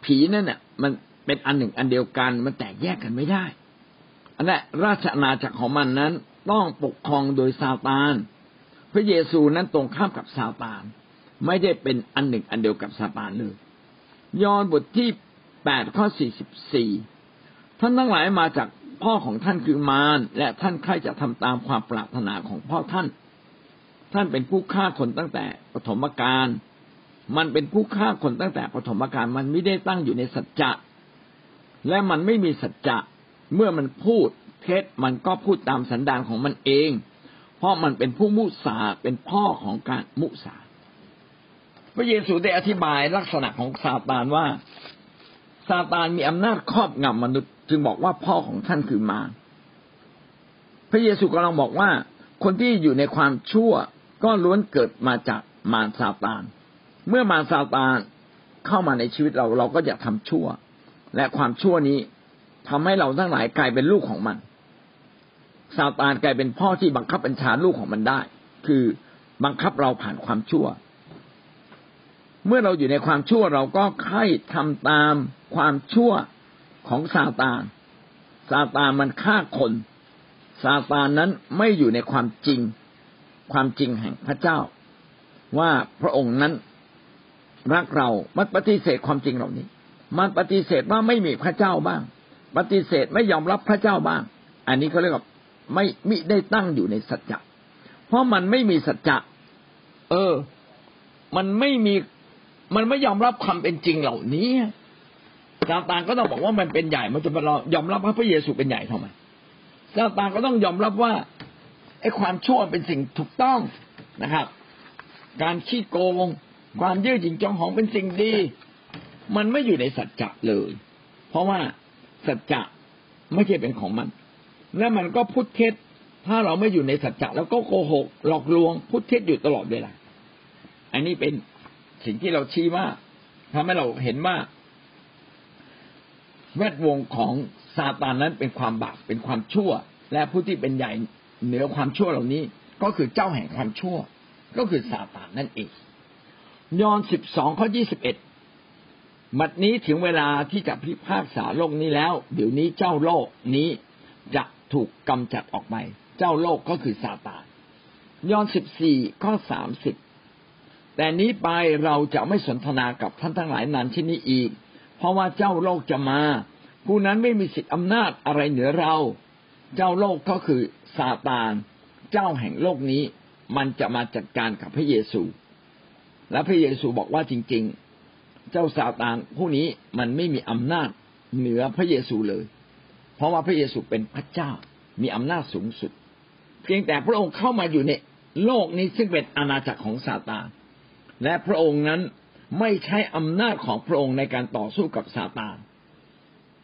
ผีนั่นเนี่ยมันเป็นอันหนึ่งอันเดียวกันมันแตกแยกกันไม่ได้ อันนั้นราชอาณาจักรของมันนั้น ต้องปกครองโดยซาตาน พระเยซูนั้นตรงข้ามกับซาตาน ไม่ได้เป็นอันหนึ่งอันเดียวกับซาตานเลย ยอห์นบทที่แปดข้อสี่สิบสี่ท่านทั้งหลายมาจากพ่อของท่านคือมารและท่านใครจะทำตามความปรารถนาของพ่อท่าน ท่านเป็นผู้ฆ่าคนตั้งแต่ปฐมกาลมันเป็นผู้ฆ่าคนตั้งแต่ปฐมกาลมันไม่ได้ตั้งอยู่ในสัจจะ และมันไม่มีสัจจะ เมื่อมันพูด เท็จมันก็พูดตามสันดานของมันเอง เพราะมันเป็นผู้มุสาเป็นพ่อของการมุสาพระเยซูได้อธิบายลักษณะของซาตานว่าซาตานมีอำนาจครอบงำมนุษย์ จึงบอกว่าพ่อของท่านคือมารพระเยซูกำลังบอกว่า คนที่อยู่ในความชั่วก็ล้วนเกิดมาจากมารซาตาน เมื่อมารซาตานเข้ามาในชีวิตเราเราก็อยากทำชั่ว และความชั่วนี้ทำให้เราทั้งหลายกลายเป็นลูกของมัน ซาตานกลายเป็นพ่อที่บังคับบัญชาลูกของมันได้ คือบังคับเราผ่านความชั่ว เมื่อเราอยู่ในความชั่วเราก็ใคร่ทำตามความชั่วของซาตานซาตานมันฆ่าคนซาตานนั้นไม่อยู่ในความจริง ความจริงแห่งพระเจ้า ว่าพระองค์นั้นรักเรามันปฏิเสธความจริงเหล่านี้ มันปฏิเสธว่าไม่มีพระเจ้าบ้าง ปฏิเสธไม่ยอมรับพระเจ้าบ้าง อันนี้เขาเรียกว่า ไม่มิได้ตั้งอยู่ในสัจจะเพราะมันไม่มีสัจจะเออ มันไม่มี มันไม่ยอมรับความเป็นจริงเหล่านี้ซาตานก็ต้องบอกว่ามันเป็นใหญ่ มันจะมายอมรับว่าพระเยซูเป็นใหญ่ทำไมซาตานก็ต้องยอมรับว่าไอ้ความชั่วเป็นสิ่งถูกต้องนะครับ การขี้โกง ความยืดหยิ่งจองหองเป็นสิ่งดี มันไม่อยู่ในสัจจะเลย เพราะว่าสัจจะไม่ใช่เป็นของมัน และมันก็พูดเท็จ ถ้าเราไม่อยู่ในสัจจะแล้วก็โกหก หลอกลวงพูดเท็จอยู่ตลอดเวลาอันนี้เป็นสิ่งที่เราชี้ว่าทำให้เราเห็นว่า แวดวงของซาตานนั้นเป็นความบาปเป็นความชั่ว และผู้ที่เป็นใหญ่เหนือความชั่วเหล่านี้ ก็คือเจ้าแห่งความชั่ว ก็คือซาตานนั่นเอง ยอห์นสิบสองข้อยี่สิบเอ็ดมัดนี้ถึงเวลาที่จะพิพากษาโลกนี้แล้ว เดี๋ยวนี้เจ้าโลกนี้จะ ถูกกำจัดออกไป เจ้าโลกก็คือซาตานยอห์นสิบสี่ข้อสามสิบแต่นี้ไปเราจะไม่สนทนากับท่านทั้งหลายนานที่นี้อีก เพราะว่าเจ้าโลกจะมา ผู้นั้นไม่มีสิทธิอำนาจอะไรเหนือเรา เจ้าโลกก็คือซาตาน เจ้าแห่งโลกนี้ มันจะมาจัดการกับพระเยซู และพระเยซูบอกว่าจริง ๆ เจ้าซาตานผู้นี้มันไม่มีอำนาจเหนือพระเยซูเลย เพราะว่าพระเยซูเป็นพระเจ้ามีอำนาจสูงสุด เพียงแต่พระองค์เข้ามาอยู่ในโลกนี้ซึ่งเป็นอาณาจักรของซาตานและพระองค์นั้นไม่ใช้อำนาจของพระองค์ในการต่อสู้กับซาตาน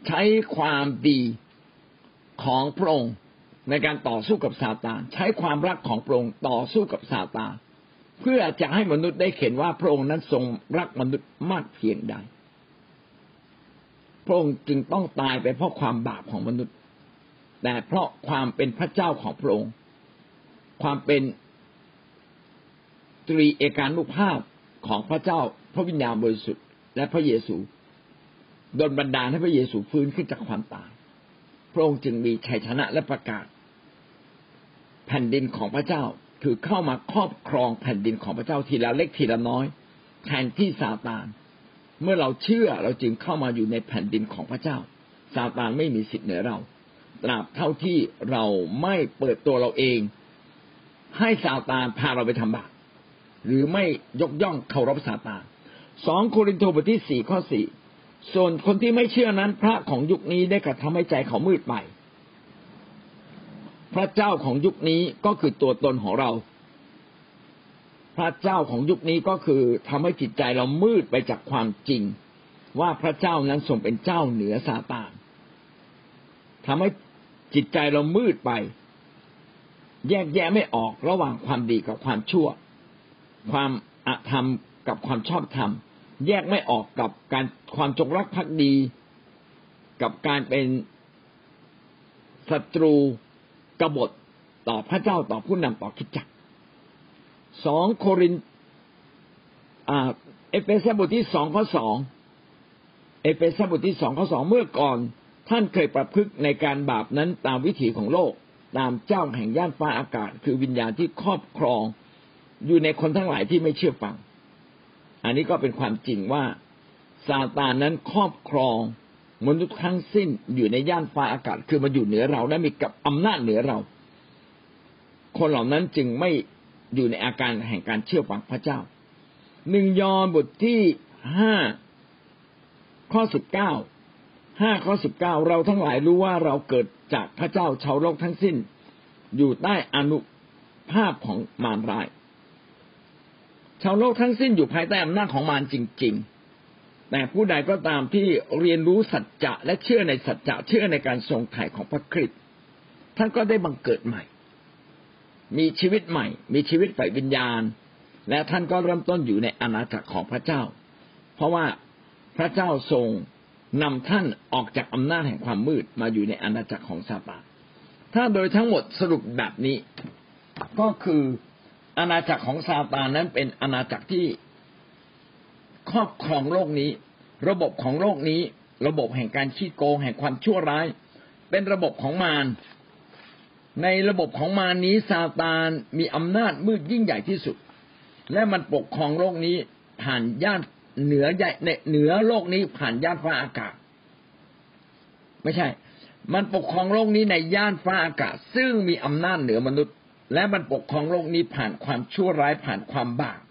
ใช้ความดีของพระองค์ในการต่อสู้กับซาตานใช้ความรักของพระองค์ต่อสู้กับซาตานเพื่อจะให้มนุษย์ได้เห็นว่าพระองค์นั้นทรงรักมนุษย์มากเพียงใด พระองค์จึงต้องตายไปเพราะความบาปของมนุษย์ แต่เพราะความเป็นพระเจ้าของพระองค์ ความเป็นตรีเอกานุภาพของพระเจ้าพระวิญญาณบริสุทธิ์และพระเยซูโดนบันดาลให้พระเยซูฟื้นขึ้นจากความตาย พระองค์จึงมีชัยชนะและประกาศ แผ่นดินของพระเจ้าคือเข้ามาครอบครองแผ่นดินของพระเจ้าทีละเล็กทีละน้อยแทนที่ซาตาน เมื่อเราเชื่อเราจึงเข้ามาอยู่ในแผ่นดินของพระเจ้าซาตานไม่มีสิทธิ์เหนือเรา ตราบเท่าที่เราไม่เปิดตัวเราเอง ให้ซาตานพาเราไปทำบาปหรือไม่ยกย่องเคารพซาตานสองโครินธ์บทที่สี่ข้อสี่ส่วนคนที่ไม่เชื่อนั้น พระของยุคนี้ได้กระทำให้ใจเขามืดไป พระเจ้าของยุคนี้ก็คือตัวตนของเรา พระเจ้าของยุคนี้ก็คือทำให้จิตใจเรามืดไปจากความจริง ว่าพระเจ้านั้นทรงเป็นเจ้าเหนือซาตานทำให้จิตใจเรามืดไป แยกแยะไม่ออกระหว่างความดีกับความชั่ว ความอธรรมกับความชอบธรรม แยกไม่ออกกับการความจงรักภักดี กับการเป็นศัตรูกบฏต่อพระเจ้าต่อผู้นำต่อคิดจัก สองโครินเอเฟซัสบทที่สองข้อสองเอเฟซัสบทที่สองข้อสองเมื่อก่อนท่านเคยประพฤติในการบาปนั้นตามวิถีของโลก ตามเจ้าแห่งย่านฟ้าอากาศ คือวิญญาณที่ครอบครอง อยู่ในคนทั้งหลายที่ไม่เชื่อฟัง อันนี้ก็เป็นความจริงว่าซาตานนั้นครอบครองมนุษย์ทั้งสิ้นอยู่ในย่านฟ้าอากาศ คือมาอยู่เหนือเราและมีกับอำนาจเหนือเรา คนเหล่านั้นจึงไม่ อยู่ในอาการแห่งการเชื่อฟังพระเจ้าหนึ่งยอห์นบทที่ห้าข้อสิบเก้าห้าข้อสิบเก้าเราทั้งหลายรู้ว่าเราเกิดจากพระเจ้าชาวโลกทั้งสิ้น อยู่ใต้อนุภาพของมารร้าย ชาวโลกทั้งสิ้นอยู่ภายใต้อำนาจของมารจริง ๆ แต่ผู้ใดก็ตามที่เรียนรู้สัจจะและเชื่อในสัจจะเชื่อในการทรงไถ่ของพระคริสต์ท่านก็ได้บังเกิดใหม่ มีชีวิตใหม่ มีชีวิตฝ่ายวิญญาณ และท่านก็เริ่มต้นอยู่ในอาณาจักรของพระเจ้า เพราะว่าพระเจ้าทรงนำท่านออกจากอำนาจแห่งความมืดมาอยู่ในอาณาจักรของซาตานถ้าโดยทั้งหมดสรุปแบบนี้ก็คืออาณาจักรของซาตานนั้นเป็นอาณาจักรที่ครอบครองโลกนี้ ระบบของโลกนี้ ระบบแห่งการขี้โกงแห่งความชั่วร้าย เป็นระบบของมาร ในระบบของมารนี้ซาตานมีอำนาจมืดยิ่งใหญ่ที่สุด และมันปกครองโลกนี้ผ่านย่านเหนือใหญ่เหนือโลกนี้ผ่านย่านฟ้าอากาศ ไม่ใช่ มันปกครองโลกนี้ในย่านฟ้าอากาศ ซึ่งมีอำนาจเหนือมนุษย์ และมันปกครองโลกนี้ผ่านความชั่วร้ายผ่านความบาป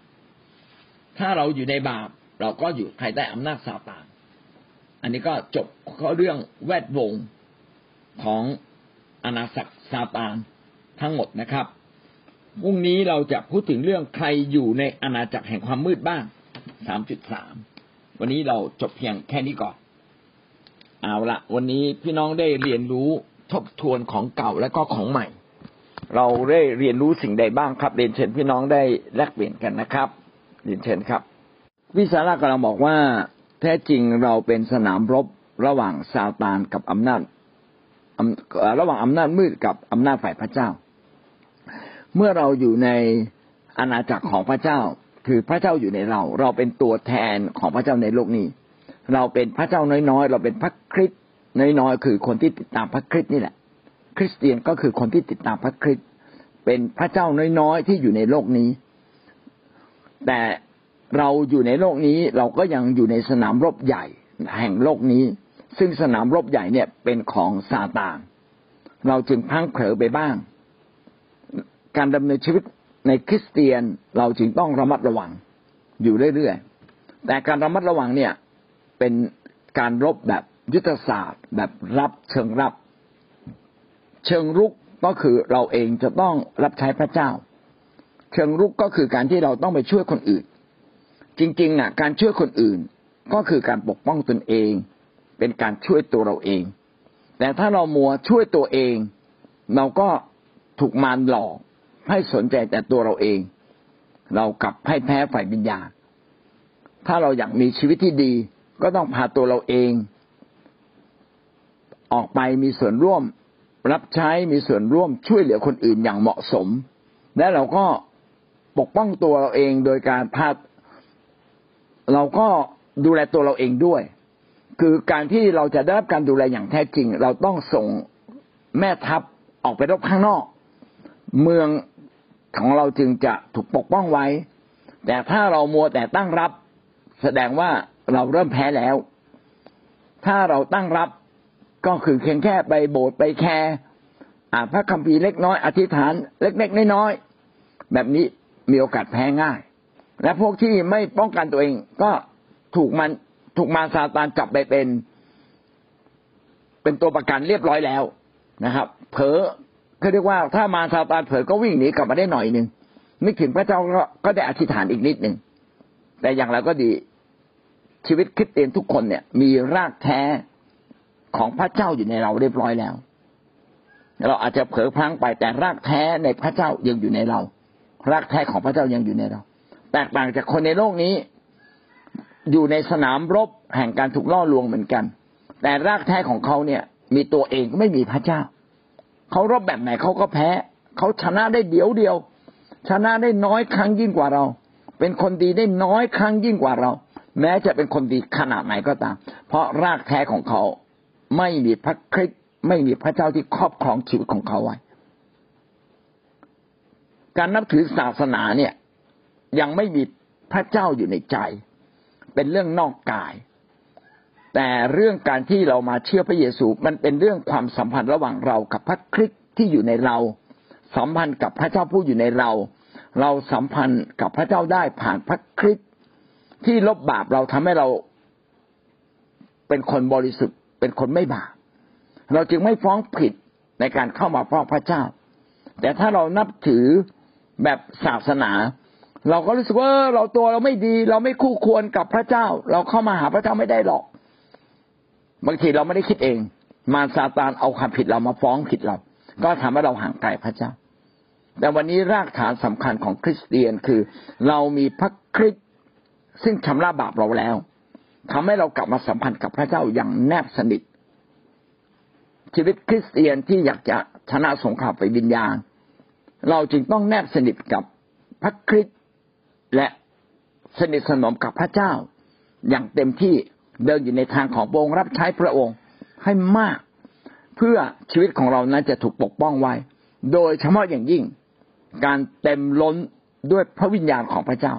ถ้าเราอยู่ในบาป เราก็อยู่ภายใต้อำนาจซาตาน อันนี้ก็จบข้อเรื่องแวดวงของ อาณาจักรซาตานทั้งหมดนะครับพรุ่งนี้เราจะพูดถึงเรื่องใครอยู่ในอาณาจักรแห่งความมืดบ้างสามจุดสามวันนี้เราจบเพียงแค่นี้ก่อน เอาละวันนี้พี่น้องได้เรียนรู้ทบทวนของเก่าและก็ของใหม่ เราได้เรียนรู้สิ่งใดบ้างครับ เรียนเชิญพี่น้องได้แลกเปลี่ยนกันนะครับ เรียนเชิญครับ วิสาระกำลังบอกว่า แท้จริงเราเป็นสนามรบระหว่างซาตานกับอำนาจ ระหว่างอำนาจมืดกับอำนาจฝ่ายพระเจ้า เมื่อเราอยู่ในอาณาจักรของพระเจ้า คือพระเจ้าอยู่ในเรา เราเป็นตัวแทนของพระเจ้าในโลกนี้ เราเป็นพระเจ้าน้อยๆ เราเป็นพระคริสต์น้อยๆ คือคนที่ติดตามพระคริสต์นี่แหละ คริสเตียนก็คือคนที่ติดตามพระคริสต์เป็นพระเจ้าน้อยๆ ที่อยู่ในโลกนี้ แต่เราอยู่ในโลกนี้เราก็ยังอยู่ในสนามรบใหญ่แห่งโลกนี้ ซึ่งสนามรบใหญ่เนี่ยเป็นของซาตานเราจึงพังเผลอไปบ้าง การดำเนินชีวิตในคริสเตียนเราจึงต้องระมัดระวังอยู่เรื่อยๆ แต่การระมัดระวังเนี่ยเป็นการรบแบบยุทธศาสตร์ แบบรับเชิงรับ เชิงรุกก็คือเราเองจะต้องรับใช้พระเจ้า เชิงรุกก็คือการที่เราต้องไปช่วยคนอื่น จริงๆอะการช่วยคนอื่นก็คือการปกป้องตนเอง เป็นการช่วยตัวเราเอง แต่ถ้าเรามัวช่วยตัวเอง เราก็ถูกมารหลอกให้สนใจแต่ตัวเราเอง เรากลับให้แพ้ฝ่ายวิญญาณถ้าเราอยากมีชีวิตที่ดี ก็ต้องพาตัวเราเอง ออกไปมีส่วนร่วม รับใช้มีส่วนร่วมช่วยเหลือคนอื่นอย่างเหมาะสม และเราก็ปกป้องตัวเราเองโดยการพาเราก็ดูแลตัวเราเองด้วย คือการที่เราจะได้รับการดูแลอย่างแท้จริง เราต้องส่งแม่ทัพออกไปรบข้างนอก เมืองของเราจึงจะถูกปกป้องไว้ แต่ถ้าเรามัวแต่ตั้งรับ แสดงว่าเราเริ่มแพ้แล้ว ถ้าเราตั้งรับก็คือเพียงแค่ไปโบสถ์ไปแคร์อ่านพระคัมภีร์เล็กน้อยอธิษฐานเล็กๆน้อยๆแบบนี้มีโอกาสแพ้ง่าย และพวกที่ไม่ป้องกันตัวเองก็ถูกมัน ถูกมารซาตานจับไปเป็น เป็นตัวประกันเรียบร้อยแล้วนะครับ เผลอเขาเรียกว่าถ้ามารซาตานเผลอก็วิ่งหนีกลับมาได้หน่อยหนึ่งนึกถึงพระเจ้าก็ก็ได้อธิษฐานอีกนิดหนึ่งแต่อย่างไรก็ดีชีวิตคริสเตียนทุกคนเนี่ย มีรากแท้ของพระเจ้าอยู่ในเราเรียบร้อยแล้ว เราอาจจะเผลอพลั้งไปแต่รากแท้ในพระเจ้ายังอยู่ในเรา รากแท้ของพระเจ้ายังอยู่ในเรา แตกต่างจากคนในโลกนี้ อยู่ในสนามรบแห่งการถูกล่อลวงเหมือนกัน แต่รากแท้ของเขาเนี่ย มีตัวเองไม่มีพระเจ้า เขารบแบบไหนเขาก็แพ้ เขาชนะได้เดียวเดียว ชนะได้น้อยครั้งยิ่งกว่าเรา เป็นคนดีได้น้อยครั้งยิ่งกว่าเรา แม้จะเป็นคนดีขนาดไหนก็ตาม เพราะรากแท้ของเขาไม่มีพระคริสต์ไม่มีพระเจ้าที่ครอบครองชีวิตของเขาไว้ การนับถือศาสนาเนี่ย ยังไม่มีพระเจ้าอยู่ในใจ เป็นเรื่องนอกกาย แต่เรื่องการที่เรามาเชื่อพระเยซูมันเป็นเรื่องความสัมพันธ์ระหว่างเรากับพระคริสต์ที่อยู่ในเรา สัมพันธ์กับพระเจ้าผู้อยู่ในเรา เราสัมพันธ์กับพระเจ้าได้ผ่านพระคริสต์ที่ลบบาปเราทำให้เราเป็นคนบริสุทธิ์ เป็นคนไม่บาปเราจึงไม่ฟ้องผิดในการเข้ามาฟ้องพระเจ้า แต่ถ้าเรานับถือแบบศาสนา เราก็รู้สึกว่าเราตัวเราไม่ดี เราไม่คู่ควรกับพระเจ้า เราเข้ามาหาพระเจ้าไม่ได้หรอกบางทีเราไม่ได้คิดเอง มารซาตานเอาความผิดเรามาฟ้องผิดเรา ก็ทำให้เราห่างไกลพระเจ้า แต่วันนี้รากฐานสำคัญของคริสเตียนคือ เรามีพระคริสต์ซึ่งชำระบาปเราแล้วทำให้เรากลับมาสัมพันธ์กับพระเจ้าอย่างแนบสนิท ชีวิตคริสเตียนที่อยากจะชนะสงครามไปวิญญาณ เราจึงต้องแนบสนิทกับพระคริสต์ และสนิทสนมกับพระเจ้า อย่างเต็มที่เดินอยู่ในทางของพระองค์รับใช้พระองค์ให้มาก เพื่อชีวิตของเรานั้นจะถูกปกป้องไว้ โดยเฉพาะอย่างยิ่ง การเต็มล้นด้วยพระวิญญาณของพระเจ้า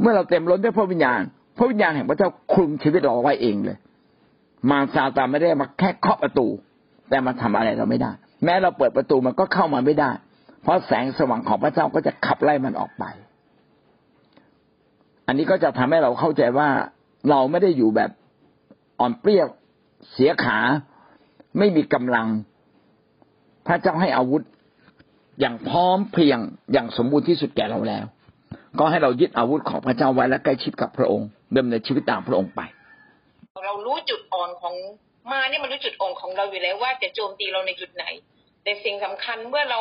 เมื่อเราเต็มล้นด้วยพระวิญญาณ พระวิญญาณแห่งพระเจ้าคลุมชีวิตเราไว้เองเลย มารซาตานไม่ได้มาแค่เคาะประตู แต่มาทำอะไรเราไม่ได้ แม้เราเปิดประตูมันก็เข้ามาไม่ได้ เพราะแสงสว่างของพระเจ้าก็จะขับไล่มันออกไป อันนี้ก็จะทำให้เราเข้าใจว่าเราไม่ได้อยู่แบบอ่อนเปรี้ยวเสียขา ไม่มีกำลัง พระเจ้าให้อาวุธ อย่างพร้อมเพียงอย่างสมบูรณ์ที่สุดแก่เราแล้ว ก็ให้เรายึดอาวุธของพระเจ้าไว้และใกล้ชิดกับพระองค์ดำเนินชีวิตตามพระองค์ไป เรารู้จุดอ่อนของมาเนี่ยมันรู้จุดอ่อนของเราอยู่แล้วว่าจะโจมตีเราในจุดไหน แต่สิ่งสำคัญเมื่อเรา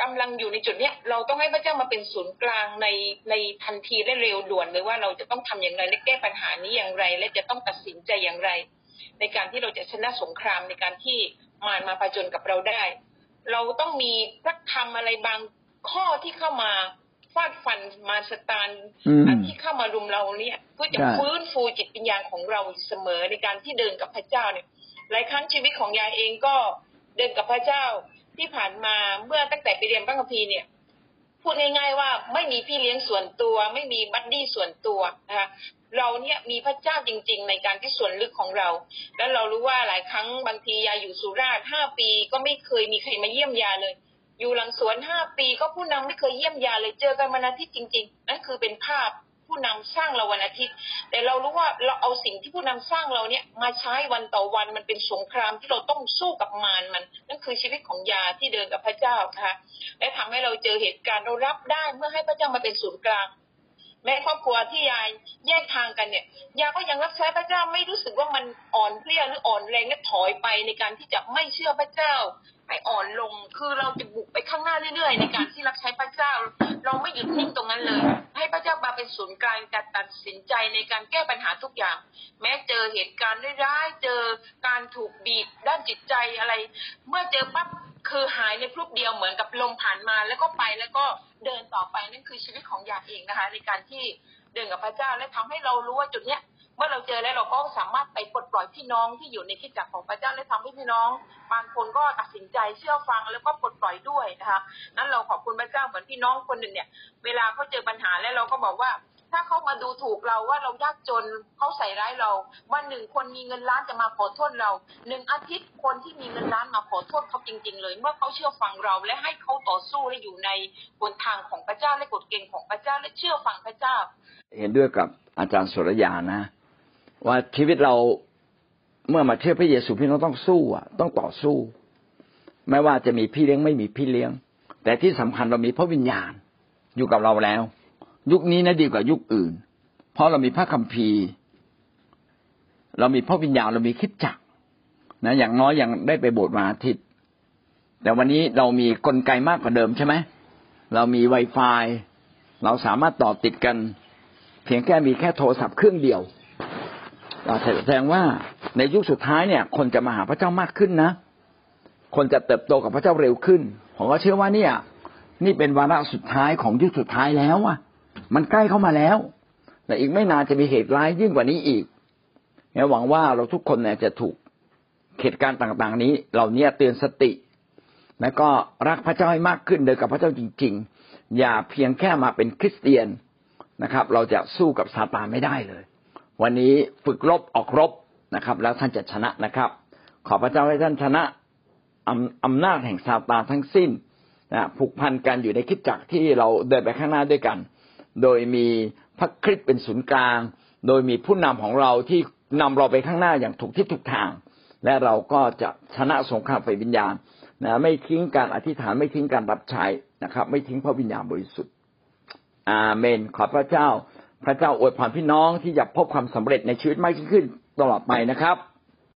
กำลังอยู่ในจุดเนี้ยเราต้องให้พระเจ้ามาเป็นศูนย์กลางในในทันทีและเร็วด่วนเลยว่าเราจะต้องทำอย่างไรและแก้ปัญหานี้อย่างไร และจะต้องตัดสินใจอย่างไร ในการที่เราจะชนะสงครามในการที่มารมาประจนกับเราได้ เราต้องมีพระธรรมอะไรบางข้อที่เข้ามาฟาดฟันมาสตานอืมอันที่เข้ามารุมเราเนี่ยเพื่อจะใช่ฟื้นฟูจิตวิญญาณของเราเสมอในการที่เดินกับพระเจ้าเนี่ยหลายครั้งชีวิตของยายเองก็เดินกับพระเจ้า ที่ผ่านมาเมื่อตั้งแต่ไปเรียนพระคัมภีร์เนี่ย พูดง่าย ๆ ว่าไม่มีพี่เลี้ยงส่วนตัว ไม่มีบัดดี้ส่วนตัวนะคะเราเนี่ยมีพระเจ้าจริง ๆ ในการที่ส่วนลึกของเรา แล้วเรารู้ว่าหลายครั้งบางทียายอยู่สุราษฎร์ห้าปีก็ไม่เคยมีใครมาเยี่ยมยาเลย อยู่หลังสวนห้าปีก็ผู้นำไม่เคยเยี่ยมยาเลยเจอกันวันาทิตย์จริง ๆ นั่นคือเป็นภาพ ผู้นำสร้างเราวันอาทิตย์ แต่เรารู้ว่าเราเอาสิ่งที่ผู้นำสร้างเราเนี่ยมาใช้วันต่อวันมันเป็นสงครามที่เราต้องสู้กับมารมัน นั่นคือชีวิตของยาที่เดินกับพระเจ้านะคะและทำให้เราเจอเหตุการณ์เรารับได้เมื่อให้พระเจ้ามาเป็นศูนย์กลางแม้ครอบครัวที่ยายแยกทางกันเนี่ยยาก็ยังรับใช้พระเจ้าไม่รู้สึกว่ามันอ่อนเพลียหรืออ่อนแรงและถอยไปในการที่จะไม่เชื่อพระเจ้าให้อ่อนลง คือเราจะบุกไปข้างหน้าเรื่อยๆ ในการที่รับใช้พระเจ้า เราไม่หยุดนิ่งตรงนั้นเลย ให้พระเจ้ามาเป็นศูนย์กลางการตัดสินใจในการแก้ปัญหาทุกอย่าง แม้เจอเหตุการณ์ร้ายๆเจอการถูกบีบด้านจิตใจอะไร เมื่อเจอปั๊บคือหายในพรุบเดียวเหมือนกับลมผ่านมาแล้วก็ไปแล้วก็เดินต่อไปนั่นคือชีวิตของยาเองนะคะ ในการที่เดินกับพระเจ้าและทำให้เรารู้ว่าจุดเนี้ย เมื่อเราเจอแล้วเราก็สามารถไปปลดปล่อยพี่น้องที่อยู่ในคิดจักรของพระเจ้าและทำให้พี่น้อง บางคนก็ตัดสินใจเชื่อฟังแล้วก็ปลดปล่อยด้วยนะคะนั้นเราขอบคุณพระเจ้าเหมือนพี่น้องคนหนึ่งเนี่ย เวลาเขาเจอปัญหาแล้วเราก็บอกว่าถ้าเขามาดูถูกเราว่าเรายากจนเขาใส่ร้ายเรา วันหนึ่งคนมีเงินล้านจะมาขอโทษเราหนึ่งอาทิตย์คนที่มีเงินล้านมาขอโทษเขาจริง ๆ เลย เมื่อเขาเชื่อฟังเราและให้เขาต่อสู้และอยู่ในบนทางของพระเจ้าและกฎเกณฑ์ของพระเจ้าและเชื่อฟังพระเจ้า เห็นด้วยกับอาจารย์สุรยานะ ว่าชีวิตเราเมื่อมาเชื่อพระเยซูพี่น้องต้องสู้อะ ต้องต่อสู้ ไม่ว่าจะมีพี่เลี้ยงไม่มีพี่เลี้ยง แต่ที่สำคัญเรามีพระวิญญาณอยู่กับเราแล้ว ยุคนี้นะดีกว่ายุคอื่น เพราะเรามีพระคัมภีร์ เรามีพระวิญญาณเรามีคิดจักนะอย่างน้อยยังได้ไปโบสถ์วันอาทิตย์ แต่วันนี้เรามีกลไกมากกว่าเดิมใช่ไหมเรามี Wi-Fi เราสามารถต่อติดกัน เพียงแค่มีแค่โทรศัพท์เครื่องเดียว แสดงว่าในยุคสุดท้ายเนี่ย คนจะมาหาพระเจ้ามากขึ้นนะ คนจะเติบโตกับพระเจ้าเร็วขึ้น ผมก็เชื่อว่าเนี่ย นี่เป็นวาระสุดท้ายของยุคสุดท้ายแล้วอะ มันใกล้เข้ามาแล้ว แต่อีกไม่นานจะมีเหตุร้ายยิ่งกว่านี้อีกเนี่ยหวังว่าเราทุกคนเนี่ยจะถูกเหตุการณ์ต่างๆ นี้ เราเนี่ยเตือนสติ แล้วก็รักพระเจ้าให้มากขึ้นเดินกับพระเจ้าจริง ๆ อย่าเพียงแค่มาเป็นคริสเตียนนะครับ เราจะสู้กับซาตานไม่ได้เลย วันนี้ฝึกรบออกรบนะครับ แล้วท่านจะชนะนะครับ ขอพระเจ้าให้ท่านชนะอำอำนาจแห่งซาตานทั้งสิ้นนะผูกพันกันอยู่ในคิดจักรที่เราเดินไปข้างหน้าด้วยกัน โดยมีพระคริสต์เป็นศูนย์กลาง โดยมีผู้นำของเราที่นำเราไปข้างหน้าอย่างถูกที่ถูกทาง และเราก็จะชนะสงครามไฟวิญญาณนะไม่ทิ้งการอธิษฐานไม่ทิ้งการรับใช้นะครับ ไม่ทิ้งพระวิญญาณบริสุทธิ์อาเมน ขอพระเจ้า พระเจ้าอวยพรพี่น้องที่จะพบความสำเร็จในชีวิตมากยิ่งขึ้นตลอดไปนะครับ